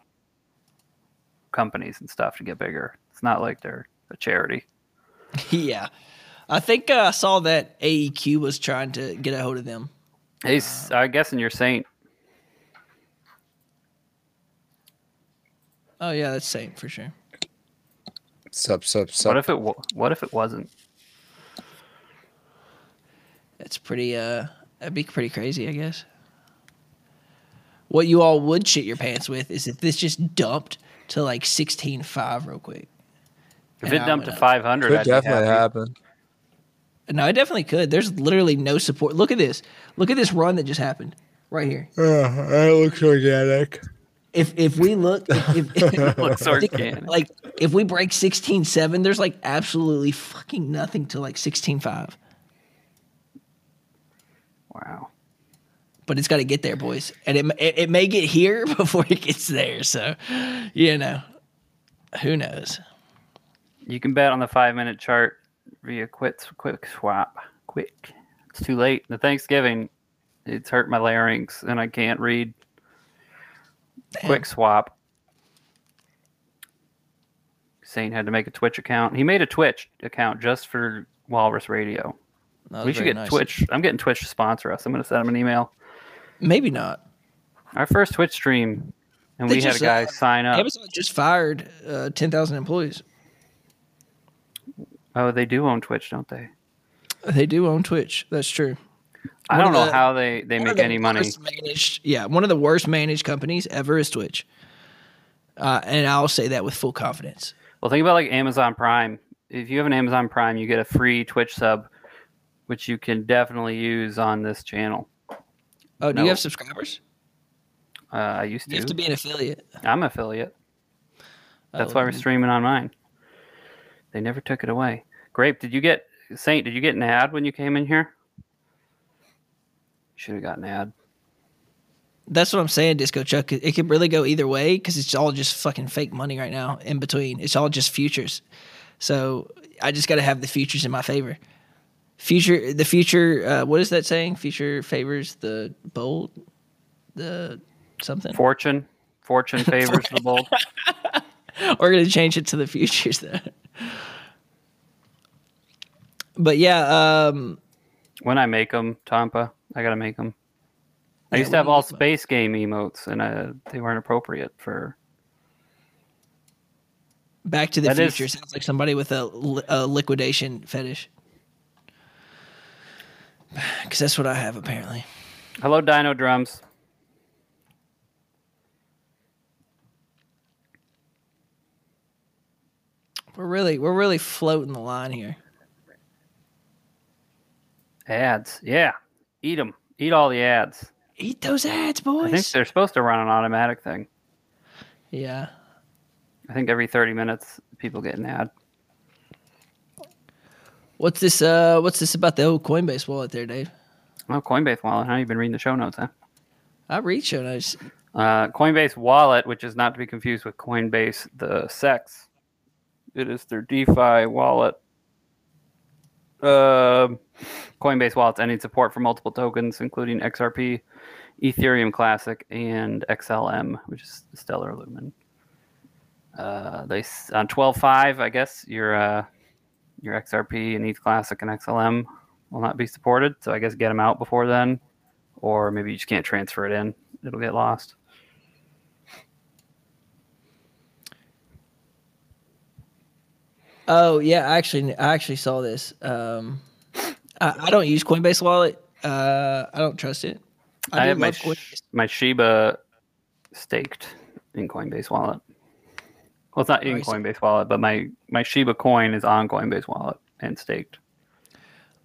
companies and stuff to get bigger. It's not like they're a charity. yeah. I think uh, I saw that AEQ was trying to get a hold of them. Hey, s- I guess in your Saint, Oh yeah, that's Saint for sure. Sup, sup, sup. what if it wa- what if it wasn't? That's pretty. Uh, that'd be pretty crazy, I guess. What you all would shit your pants with is if this just dumped to like sixteen five real quick. If And it I dumped to went 500, Could I'd be definitely happy. happen. No, it definitely could. There's literally no support. Look at this. Look at this run that just happened right here. Uh, that looks organic. If if we look, if, if, Looks organic. like if we break sixteen seven, there's like absolutely fucking nothing to like sixteen five. Wow. But it's got to get there, boys, and it, it it may get here before it gets there. So, you know, who knows? You can bet on the five minute chart via quick QuickSwap. Quick. It's too late. The Thanksgiving, it's hurt my larynx and I can't read. QuickSwap. Saint had to make a Twitch account. He made a Twitch account just for Walrus Radio. We should get nice. Twitch. I'm getting Twitch to sponsor us. I'm going to send him an email. Maybe not. Our first Twitch stream, and They we had a guy uh, sign up. Amazon just fired uh, ten thousand employees. Oh, they do own Twitch, don't they? They do own Twitch. That's true. I One don't know the- how they, they make the any money. Managed, yeah, one of the worst managed companies ever is Twitch, uh, and I'll say that with full confidence. Well, think about like Amazon Prime. If you have an Amazon Prime, you get a free Twitch sub, which you can definitely use on this channel. Oh, do No. you have subscribers? Uh, I used to. You have to be an affiliate. I'm an affiliate. That's Oh, why we're streaming on mine. They never took it away. Grape, did you get Saint? Did you get an ad when you came in here? Should have gotten an ad. That's what I'm saying, Disco Chuck. It it could really go either way because it's all just fucking fake money right now. In between, it's all just futures. So I just got to have the futures in my favor. Future, the future. Uh, what is that saying? Future favors the bold. The something. Fortune, fortune favors the bold. We're gonna change it to the futures though. But yeah, um, When I make them, Tampa, I gotta make them. I Yeah, used to have all space game emotes, and uh, they weren't appropriate for. Back to the That is- Future sounds like somebody with a, a liquidation fetish. Because that's what I have apparently. Hello, Dino Drums. We're really we're really floating the line here. Ads, yeah, eat them. Eat all the ads. Eat those ads, boys. I think they're supposed to run an automatic thing. Yeah. I think every 30 minutes, people get an ad. What's this? Uh, what's this about the old Coinbase wallet there, Dave? Oh, Coinbase Wallet, huh? You've been reading the show notes, huh? I read show notes. Uh, Coinbase Wallet, which is not to be confused with Coinbase the CEX. It is their DeFi wallet. Um Coinbase Wallet's ending support for multiple tokens, including XRP, Ethereum Classic, and XLM, which is Stellar Lumen. Uh, they on twelve five, I guess your uh, your XRP and ETH Classic and XLM will not be supported. So I guess get them out before then, or maybe you just can't transfer it in; it'll get lost. Oh yeah, actually, I actually saw this. Um, I, I don't use Coinbase Wallet. Uh, I don't trust it. I, do have my Coinbase. my Shiba staked in Coinbase Wallet. Well, it's not in Coinbase Wallet, but my my Shiba coin is on Coinbase Wallet and staked.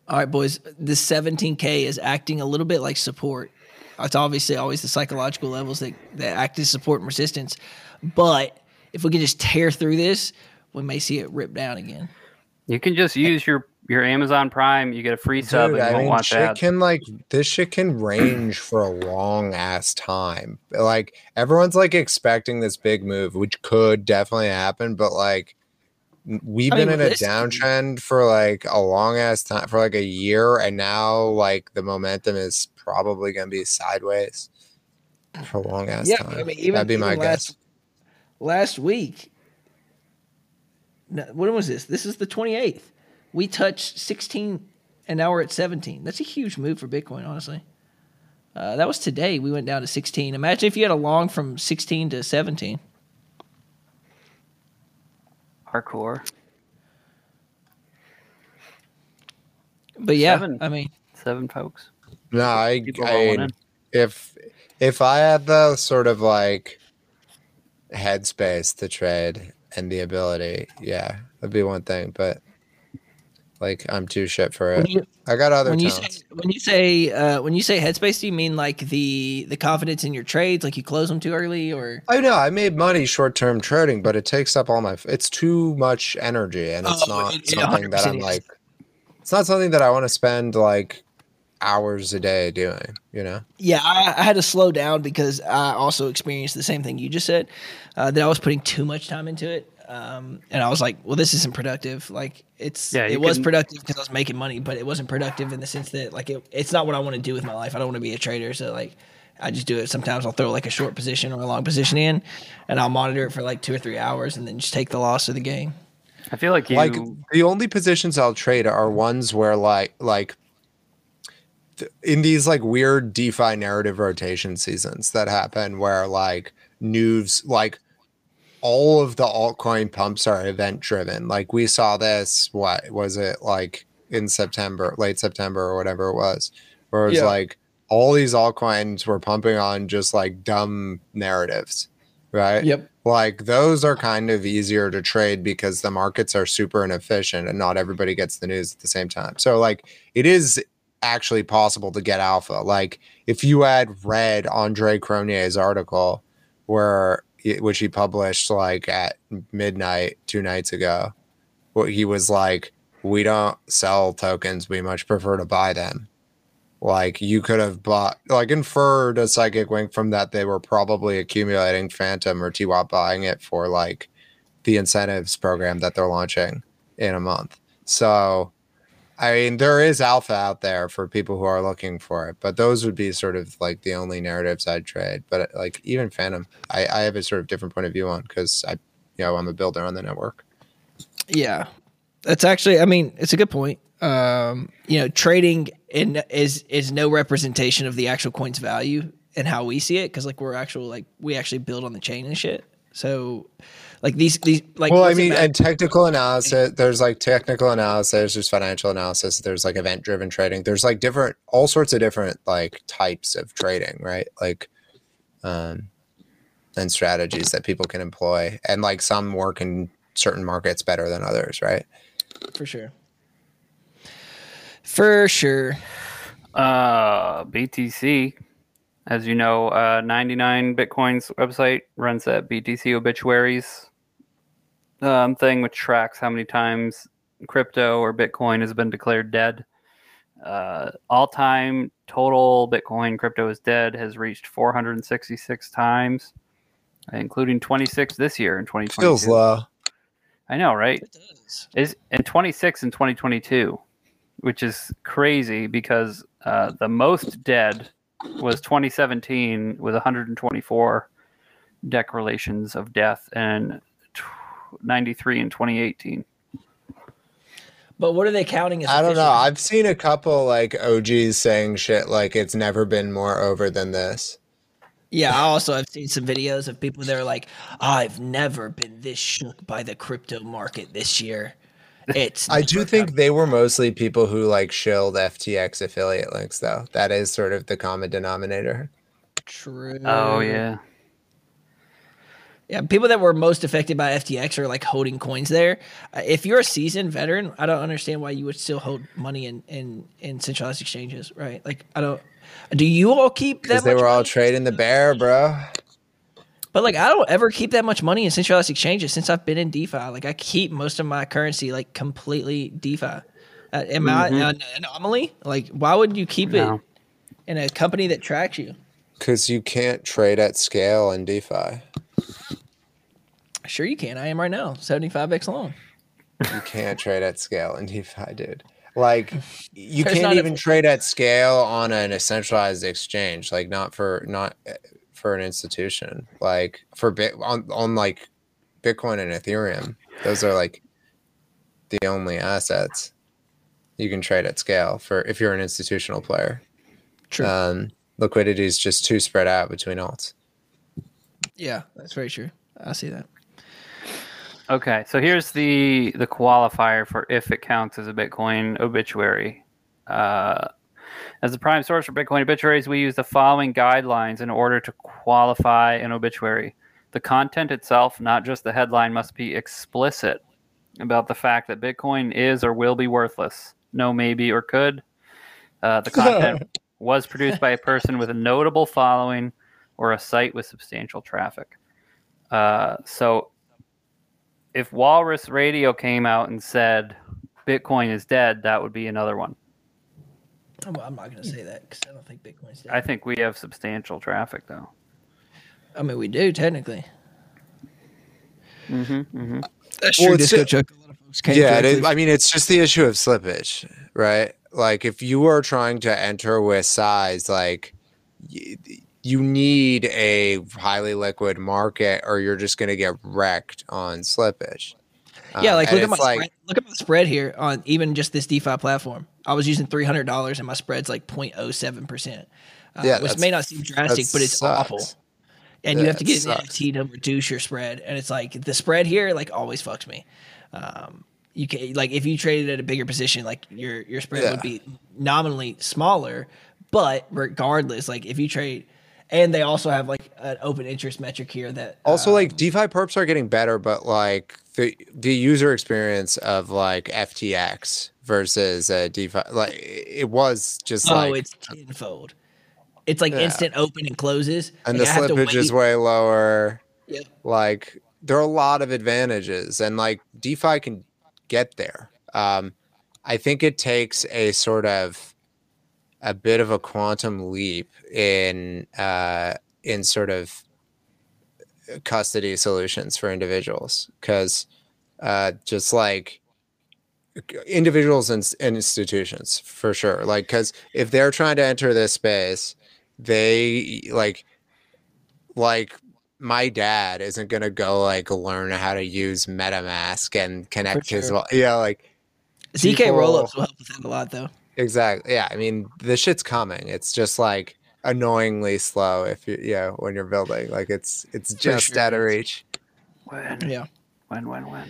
All right, boys. The 17K is acting a little bit like support. It's obviously always the psychological levels that, that act as support and resistance. But if we can just tear through this, we may see it rip down again. You can just use your your Amazon Prime. You get a free sub, Dude, and you I won't mean, watch shit ads. can like this shit can range for a long ass time. Like everyone's like expecting this big move, which could definitely happen, but like we've I mean, been in a realistically- downtrend for like a long ass time for like a year, and now like the momentum is probably gonna be sideways for a long ass Yeah, time. I mean, even- That'd be my last- guess. Last week, no, when was this? This is the 28th. We touched 16 and now we're at 17. That's a huge move for Bitcoin, honestly. Uh, that was today. We went down to 16. Imagine if you had a long from 16 to 17. Hardcore. But yeah, Seven. I mean, Seven folks. No, I, I if if I had the sort of like headspace to trade and the ability, yeah, that'd be one thing. But like, I'm too shit for it. you, I got other when you say when you say uh, when you say headspace, do you mean like the the confidence in your trades, like you close them too early, or I know I made money short term trading, but it takes up all my. It's too much energy, and it's Oh, not it- it something that I'm is. like. It's not something that I want to spend like hours a day doing. You know. Yeah, I, I had to slow down because I also experienced the same thing you just said. Uh, that I was putting too much time into it, um, and I was like, "Well, this isn't productive." Like, it's Yeah, you it was can- productive because I was making money, but it wasn't productive in the sense that like it, it's not what I want to do with my life. I don't want to be a trader, so like. I just do it. Sometimes I'll throw like a short position or a long position in, and I'll monitor it for like two or three hours, and then just take the loss of the game. I feel like you. like the only positions I'll trade are ones where like like th- in these like weird DeFi narrative rotation seasons that happen where like news like all of the altcoin pumps are event driven. Like we saw this, what was it like in September, late September or whatever it was, where it was Yeah. like all these altcoins were pumping on just like dumb narratives, right? Yep. like those are kind of easier to trade because the markets are super inefficient and not everybody gets the news at the same time. So like it is actually possible to get alpha. Like if you had read Andre Cronje's article where which he published like at midnight two nights ago, where he was like, "We don't sell tokens. We much prefer to buy them." Like you could have bought, like inferred a psychic wink from that they were probably accumulating Fantom or TWAP buying it for like the incentives program that they're launching in a month. So, I mean, there is alpha out there for people who are looking for it, but those would be sort of like the only narratives I'd trade. But like even Fantom, I, I have a sort of different point of view on because I, you know, I'm a builder on the network. Yeah, that's actually. I mean, it's a good point. Um, you know, trading in is is no representation of the actual coin's value and how we see it because like we're actual like we actually build on the chain and shit. So, like these these like. well, I mean, and technical analysis. There's like technical analysis. There's financial analysis. There's like event-driven trading. There's like different, all sorts of different like types of trading, right? Like, um, and strategies that people can employ, and like some work in certain markets better than others, right? for sure. For sure. Uh, BTC, as you know, uh, 99 Bitcoin's website runs that BTC obituaries um, thing, which tracks how many times crypto or Bitcoin has been declared dead. Uh, all time total Bitcoin crypto is dead has reached 466 times, including 26 this year in 2022. Feels low. I know, right? It does. is and 26 in 2022 which is crazy because uh, the most dead was 2017 with 124 declarations of death and tw- 93 in 2018 But what are they counting as? I don't know. I've seen a couple like OGs saying shit like it's never been more over than this. Yeah, I also have seen some videos of people that are like, I've never been this shook by the crypto market this year. It's I do think they were mostly people who like shilled FTX affiliate links, though. That is sort of the common denominator. true. Oh yeah. Yeah, people that were most affected by FTX are like holding coins there. Uh, if you're a seasoned veteran, I don't understand why you would still hold money in in, in centralized exchanges, right? Like, I don't. Do you all keep that? Because they much were all trading the bear, bro. But like, I don't ever keep that much money in centralized exchanges since I've been in DeFi. Like, I keep most of my currency like completely DeFi. Uh, am I an anomaly? Like, why would you keep No. it in a company that tracks you? Because you can't trade at scale in DeFi. Sure, you can. I am right now, seventy five x long. You can't trade at scale in DeFi, dude. Like you There's can't not a- even trade at scale on an a centralized exchange. Like not for not for an institution. Like for bit on on like Bitcoin and Ethereum. Those are like the only assets you can trade at scale for if you're an institutional player. True. Um, liquidity is just too spread out between alts. yeah, that's very true. I see that. Okay, so here's the the qualifier for if it counts as a Bitcoin obituary. Uh, as the prime source for Bitcoin obituaries, we use the following guidelines in order to qualify an obituary. The content itself, not just the headline, must be explicit about the fact that Bitcoin is or will be worthless. No, maybe, or could. Uh, the content was produced by a person with a notable following or a site with substantial traffic. Uh, so if Walrus Radio came out and said Bitcoin is dead, that would be another one. Well, I'm not going to say that because I don't think Bitcoin's dead. I think we have substantial traffic though. I mean, we do technically. Mm-hmm, mm-hmm. That's true. it's Disco ju- Chuck. A lot of folks came yeah, it is, I mean, it's just the issue of slippage, right? Like, if you are trying to enter with size, like, y- you need a highly liquid market, or you're just going to get wrecked on slippage. Yeah, Um, like and look at my like, spread, look at my spread here on even just this DeFi platform. I was using three hundred dollars and my spread's like 007 percent. Uh, Yeah, which may not seem drastic, but it's awful. sucks. And you have to get an. NFT to reduce your spread, and it's like the spread here like always fucks me. Um, you can like if you traded at a bigger position, like your your spread Yeah. would be nominally smaller, but regardless, like if you trade, and they also have like an open interest metric here that Also, uh, like DeFi perps are getting better, but like the the user experience of like FTX versus uh, DeFi, like it was just like, oh, like, it's tenfold. It's like Yeah. instant open and closes, and Like, the I slippage is way lower. Yeah. Like there are a lot of advantages, and like DeFi can get there. Um, I think it takes a sort of a bit of a quantum leap in uh, in sort of custody solutions for individuals because uh, just like individuals and, and institutions for sure like because if they're trying to enter this space they like like my dad isn't gonna go like learn how to use metamask and connect his sure. wa- yeah like ZK people- rollups will help with that a lot, though. Exactly yeah i mean the shit's coming it's just like annoyingly slow if you, you know, when you're building like it's it's just sure out of reach When, Yeah. when, when, when?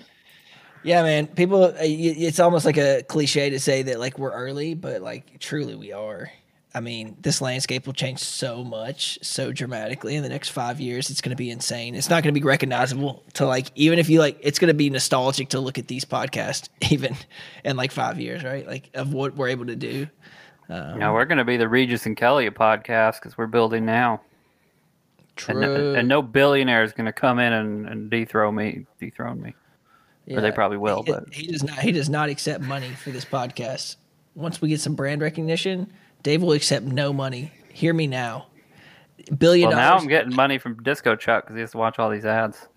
Yeah, man. People, uh, it's almost like a cliche to say that like we're early, but like truly we are. I mean, this landscape will change so much, so dramatically in the next five years. It's going to be insane. It's not going to be recognizable to like, even if you like, it's going to be nostalgic to look at these podcasts, even in like five years, right? Like of what we're able to do. Um, Now we're going to be the Regis and Kelly podcast because we're building now, and, true. and no billionaire is going to come in and, and dethrone me. Dethrone me. Or they probably will, He, but he does not. He does not accept money for this podcast. Once we get some brand recognition, Dave will accept no money. Hear me now. Billion well, now. I'm getting money from Disco Chuck because he has to watch all these ads.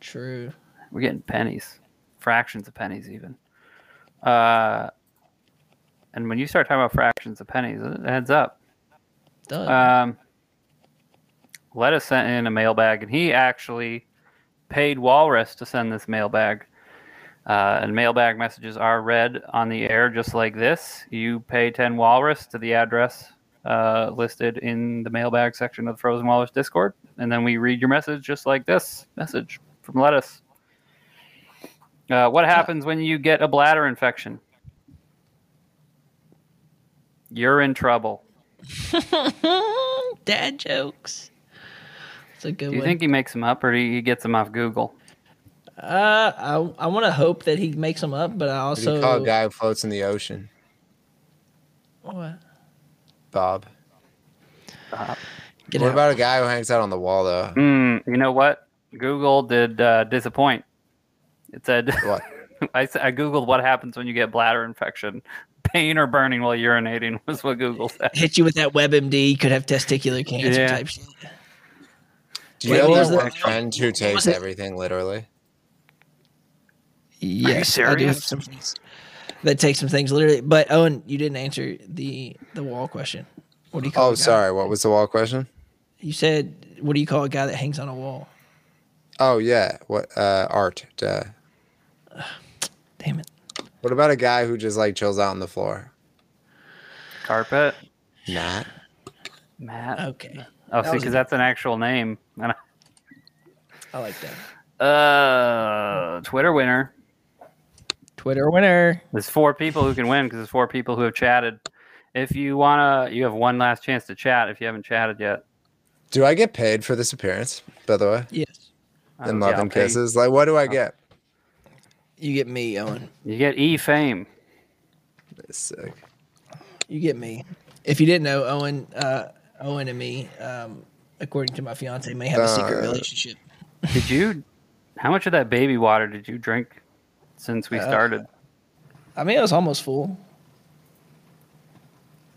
True. We're getting pennies, fractions of pennies even. Uh, and when you start talking about fractions of pennies, it adds up. Done. Um, Lettuce sent in a mailbag, and he actually paid Walrus to send this mailbag. Uh, and mailbag messages are read on the air just like this. You pay 10 Walrus to the address uh, listed in the mailbag section of the Frozen Walrus Discord, and then we read your message just like this message from Lettuce. Uh, what happens when you get a bladder infection? You're in trouble. Dad jokes. It's a good Do you one. think he makes them up or he gets them off Google? Uh, I I want to hope that he makes them up, but I What do you also call a guy who floats in the ocean? What? Bob. Get what out. about a guy who hangs out on the wall though? Hmm, you know what? Google did uh, disappoint. It said, What? I, s- I Googled what happens when you get bladder infection. Pain or burning while urinating was what Google said. hit you with that WebMD? Could have testicular cancer Yeah. type shit. Do you Wait, have what that one friend who takes everything literally? Yes, I do have some things that take some things literally. But Owen, you didn't answer the the wall question. What do you call? Oh, a guy- sorry. What was the wall question? You said, "What do you call a guy that hangs on a wall?" Oh yeah. What uh art. Duh. Damn it. What about a guy who just like chills out on the floor? Carpet? Matt. Matt? Okay, Oh, that see, because a- that's an actual name. I like that. Uh, Twitter winner. Twitter winner. There's four people who can win because there's four people who have chatted. If you wanna, you have one last chance to chat if you haven't chatted yet. Do I get paid for this appearance, by the way? Yes, Oh, In yeah, love I'll and pay- kisses? Like what do I get? you get me, Owen. You get E fame. That's sick. You get me. If you didn't know, Owen, uh, Owen and me, um, according to my fiance, may have a secret Uh, relationship. Did you? How much of that baby water did you drink since we Uh, started? I mean, it was almost full.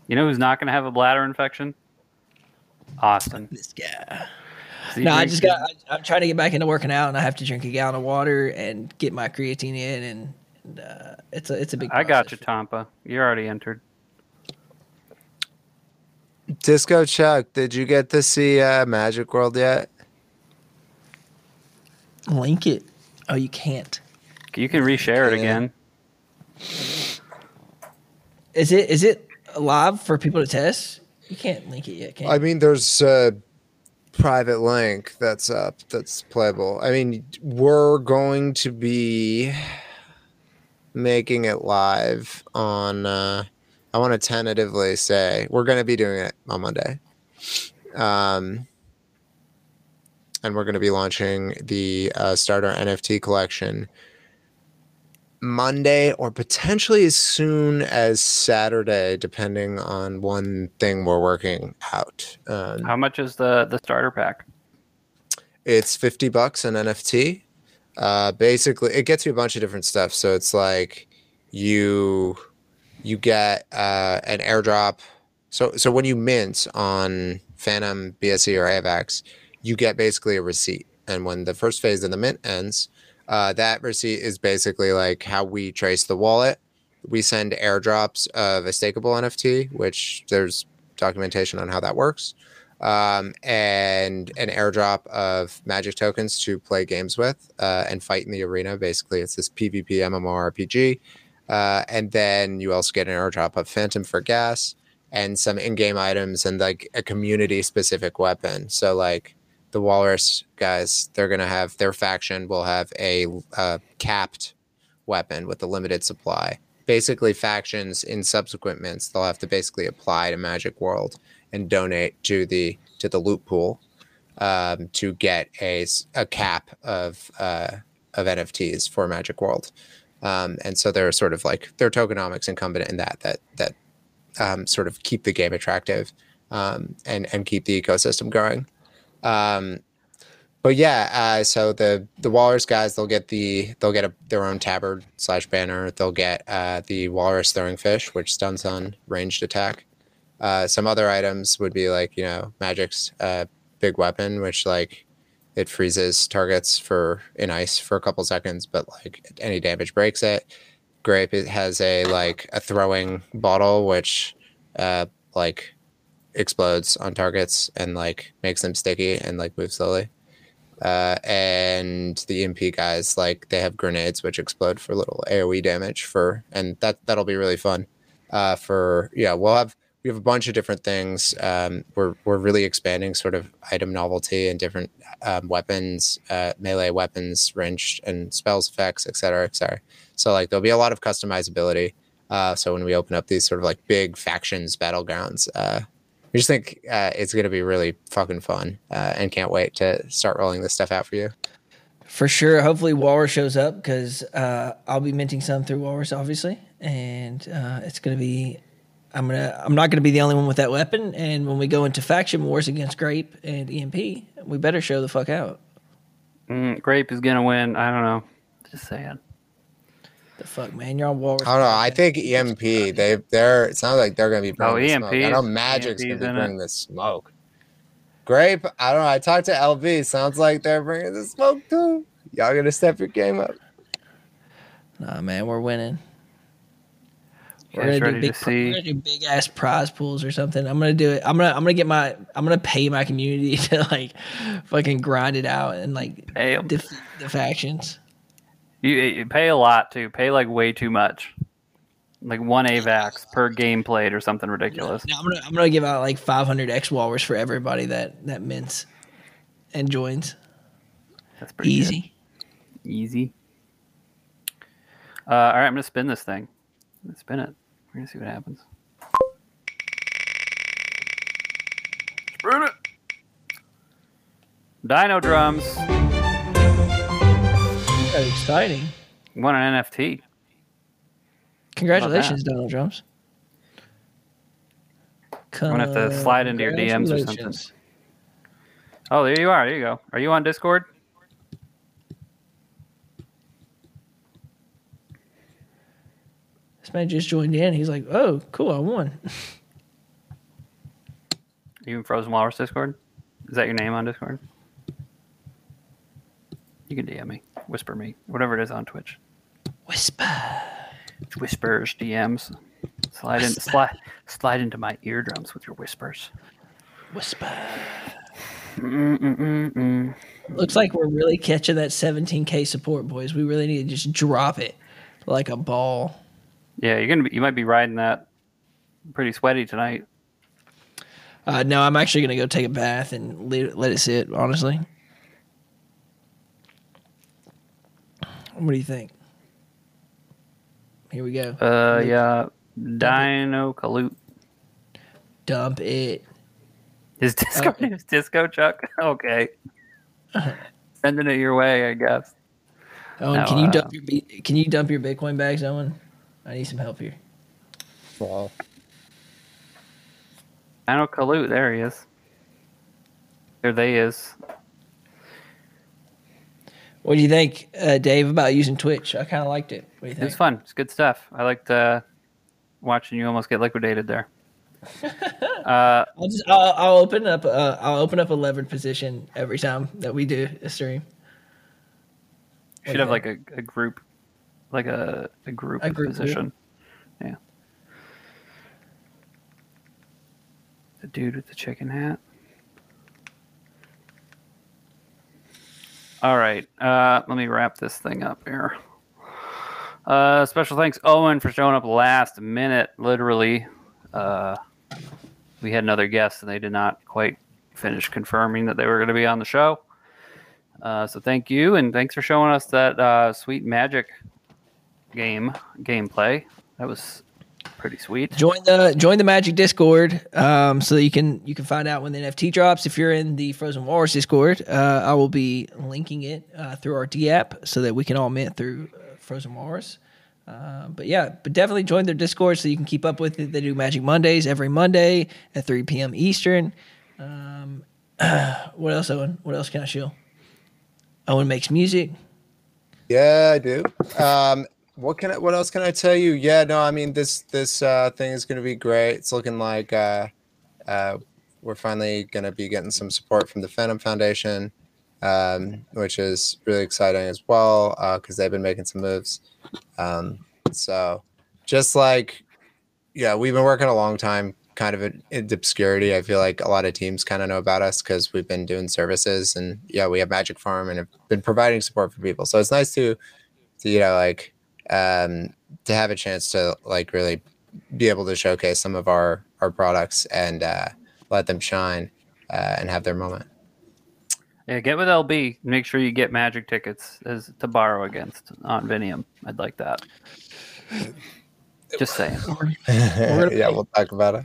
You know who's not going to have a bladder infection? Austin. This guy. No, I just got. I, I'm trying to get back into working out, and I have to drink a gallon of water and get my creatine in, and, and uh, it's a it's a big. I got you. Tampa. You're already entered. Disco Chuck, did you get to see uh, Magik World yet? Link it. Oh, you can't. You can reshare it Yeah. again. Is it is it live for people to test? You can't link it yet, can you? I mean, there's a private link that's up that's playable. I mean, we're going to be making it live on. Uh, I want to tentatively say we're going to be doing it on Monday, um, and we're going to be launching the uh, starter NFT collection Monday or potentially as soon as Saturday, depending on one thing we're working out. Um, How much is the the starter pack? it's 50 bucks an NFT. Uh, basically, it gets you a bunch of different stuff. So it's like you you get uh, an airdrop. So so when you mint on Fantom, BSC, or AVAX, you get basically a receipt. And when the first phase of the mint ends, uh, that receipt is basically like how we trace the wallet. We send airdrops of a stakeable NFT, which there's documentation on how that works um, and an airdrop of Magik tokens to play games with uh, and fight in the arena. Basically, it's this PvP MMORPG. Uh, and then you also get an airdrop of Fantom for gas and some in-game items and like a community-specific weapon. So like the Walrus guys, they're gonna have their faction will have a uh, capped weapon with a limited supply. Basically, factions in subsequent mints they'll have to basically apply to Magik World and donate to the to the loot pool um, to get a, a cap of uh, of NFTs for Magik World. Um, and so they're sort of like their tokenomics incumbent in that that that um, sort of keep the game attractive um, and and keep the ecosystem growing. Um, but yeah, uh, so the the Walrus guys they'll get the they'll get a, their own tabard slash banner. They'll get uh, the Walrus throwing fish, which stuns on ranged attack. Uh, some other items would be like you know Magik's uh, big weapon, which like it freezes targets for in ice for a couple seconds, but like any damage breaks it. Grape it has a like a throwing bottle, which uh, like explodes on targets and like makes them sticky and like move slowly. Uh, and the EMP guys like they have grenades which explode for little AOE damage for and that that'll be really fun. Uh, for yeah, we'll have we have a bunch of different things. Um, we're we're really expanding sort of item novelty and different um, weapons, uh, melee weapons, range and spells effects, et cetera, et cetera. So like there'll be a lot of customizability. Uh, so when we open up these sort of like big factions battlegrounds, uh, we just think uh, it's going to be really fucking fun uh, and can't wait to start rolling this stuff out for you. For sure. Hopefully, Walrus shows up because uh, I'll be minting some through Walrus, obviously, and uh, it's gonna be. I'm gonna. I'm not gonna be the only one with that weapon. And when we go into faction wars against Grape and EMP, we better show the fuck out. Mm, Grape is gonna win. I don't know. Just saying. The fuck, man, you're on Walrus. I don't know. I think EMP. They they're. It sounds like they're going to be. Oh, bringing the EMP smoke. I know is- Magik's gonna be in it. bringing the smoke. Grape. I don't know. I talked to LV. Sounds like they're bringing the smoke too. Y'all going to step your game up. Nah, man, we're winning. We're gonna, ready do to big, see? we're gonna do big ass prize pools or something. I'm gonna do it. I'm gonna I'm gonna get my I'm gonna pay my community to like fucking grind it out and like defeat the factions. You, you pay a lot too. Pay like way too much. Like one AVAX per game played or something ridiculous. Now I'm gonna I'm gonna give out like 500 X Walrus for everybody that that mints and joins. That's pretty good. Easy. Easy. Uh, all right, I'm gonna spin this thing. I'm gonna spin it. We're gonna see what happens. Spin it. Dino drums. Very exciting. Won an NFT. Congratulations, Donald Drums. gonna have to slide into your DMs or something. Oh, there you are. There you go. Are you on Discord? This man just joined in. He's like, "Oh, cool, I won." Are you in Frozen Walrus Discord? Is that your name on Discord? You can DM me, whisper me, whatever it is on Twitch. Whisper. Whispers, DMs. Slide in, slide, slide into my eardrums with your whispers. Whisper. Mm-mm-mm-mm. Looks like we're really catching that 17k support, boys. We really need to just drop it like a ball. Yeah, you're gonna be, you might be riding that pretty sweaty tonight. Uh, no, I'm actually gonna go take a bath and let, let it sit. Honestly, what do you think? Here we go. Uh, yeah, Dino Kaloot. Dump it. His Discord Okay. name is Disco Chuck. Okay, sending it your way, I guess. Owen, No, can you uh, dump your can you dump your Bitcoin bags, Owen? I need some help here. Well, Dino Kaloot, there he is. There they is. What do you think, uh, Dave, about using Twitch? I kind of liked it. What do you It think? was fun. It's good stuff. I liked uh, watching you almost get liquidated there. uh, I'll just I'll, I'll open up uh, I'll open up a levered position every time that we do a stream. should have like a, a group, like a, a group A group, position. Yeah. The dude with the chicken hat. All right. Uh, let me wrap this thing up here. Uh, special thanks, Owen, for showing up last minute. Literally, uh, we had another guest, and they did not quite finish confirming that they were going to be on the show. Uh, so thank you, and thanks for showing us that uh, sweet Magik game gameplay. That was pretty sweet. Join the join the Magik Discord um, so that you can you can find out when the NFT drops. If you're in the Frozen Walrus Discord, uh, I will be linking it uh, through our D app so that we can all mint through uh, Frozen Walrus. Uh, but yeah, but definitely join their Discord so you can keep up with it. They do Magik Mondays every Monday at 3 p.m. Eastern. Um, what else, Owen? What else can I show? Owen makes music. Yeah, I do. Um, what can I, what else can I tell you? Yeah, no, I mean this this uh, thing is going to be great. It's looking like uh, uh, we're finally going to be getting some support from the Fantom Foundation, um, which is really exciting as well because they've been making some moves. Um, so, just like yeah, we've been working a long time, kind of in, in obscurity. I feel like a lot of teams kind of know about us because we've been doing services, and yeah, we have Magik Farm and have been providing support for people. So it's nice to, to you know, like um, to have a chance to like really be able to showcase some of our our products and uh, let them shine uh, and have their moment. Yeah, get with LB. Make sure you get magic tickets as to borrow against on Vinium. I'd like that. Just saying. yeah, we'll talk about it.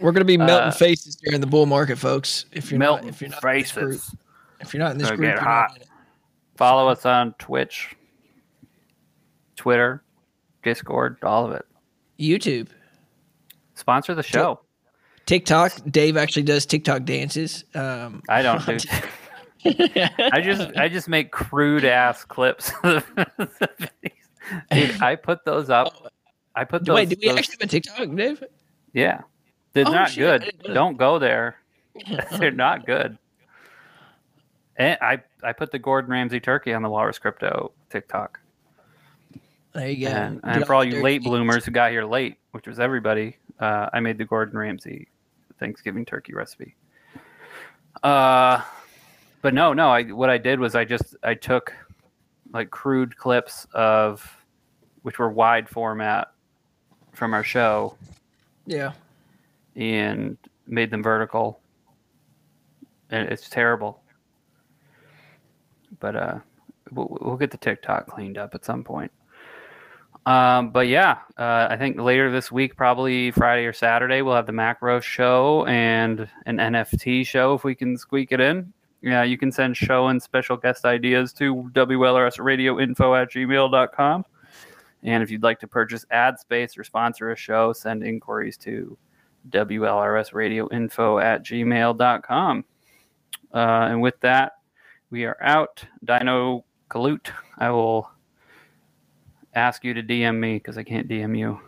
We're gonna be melting Uh, faces during the bull market, folks. If you're Melting not, if you're not in this group, faces. if you're not in this Gonna group, get you're hot. not in it. Follow us on Twitch, Twitter, Discord, all of it. YouTube, Sponsor the show. TikTok. Dave actually does TikTok dances. Um, I don't do. I just I just make crude ass clips. Dude, I put those up. I put those. Wait, do we those- actually have a TikTok, Dave? Yeah, they're Oh, not shit, good. Don't go there. they're not good. And I I put the Gordon Ramsay turkey on the Walrus Crypto TikTok. There you go. And, and for all you late bloomers who got here late, which was everybody, uh, I made the Gordon Ramsay Thanksgiving turkey recipe. Uh, but no, no. I what I did was I just I took like crude clips of which were wide format from our show Yeah. and made them vertical. And it's terrible. But uh, we'll, we'll get the TikTok cleaned up at some point. Um, but yeah, uh, I think later this week, probably Friday or Saturday, we'll have the macro show and an NFT show if we can squeak it in. Yeah, you can send show and special guest ideas to WLRSradioinfo at gmail.com. And if you'd like to purchase ad space or sponsor a show, send inquiries to WLRSradioinfo at gmail.com. Uh, and with that, we are out. Dino Kalute, I will ask you to DM me because I can't DM you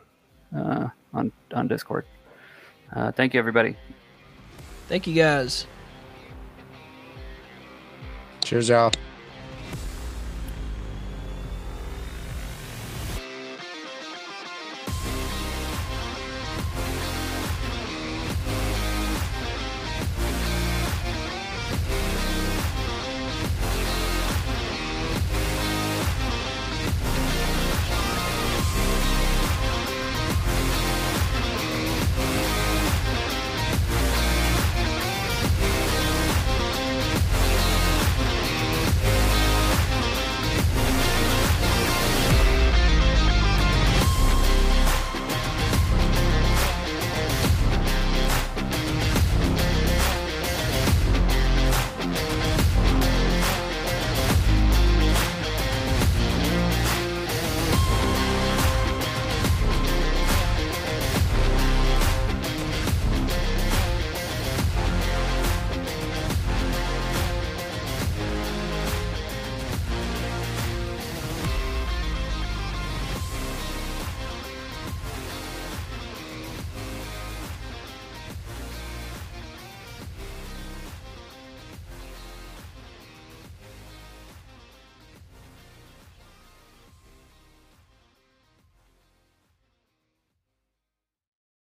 uh, on, on Discord. Uh, thank you, everybody. Thank you guys. Cheers, y'all.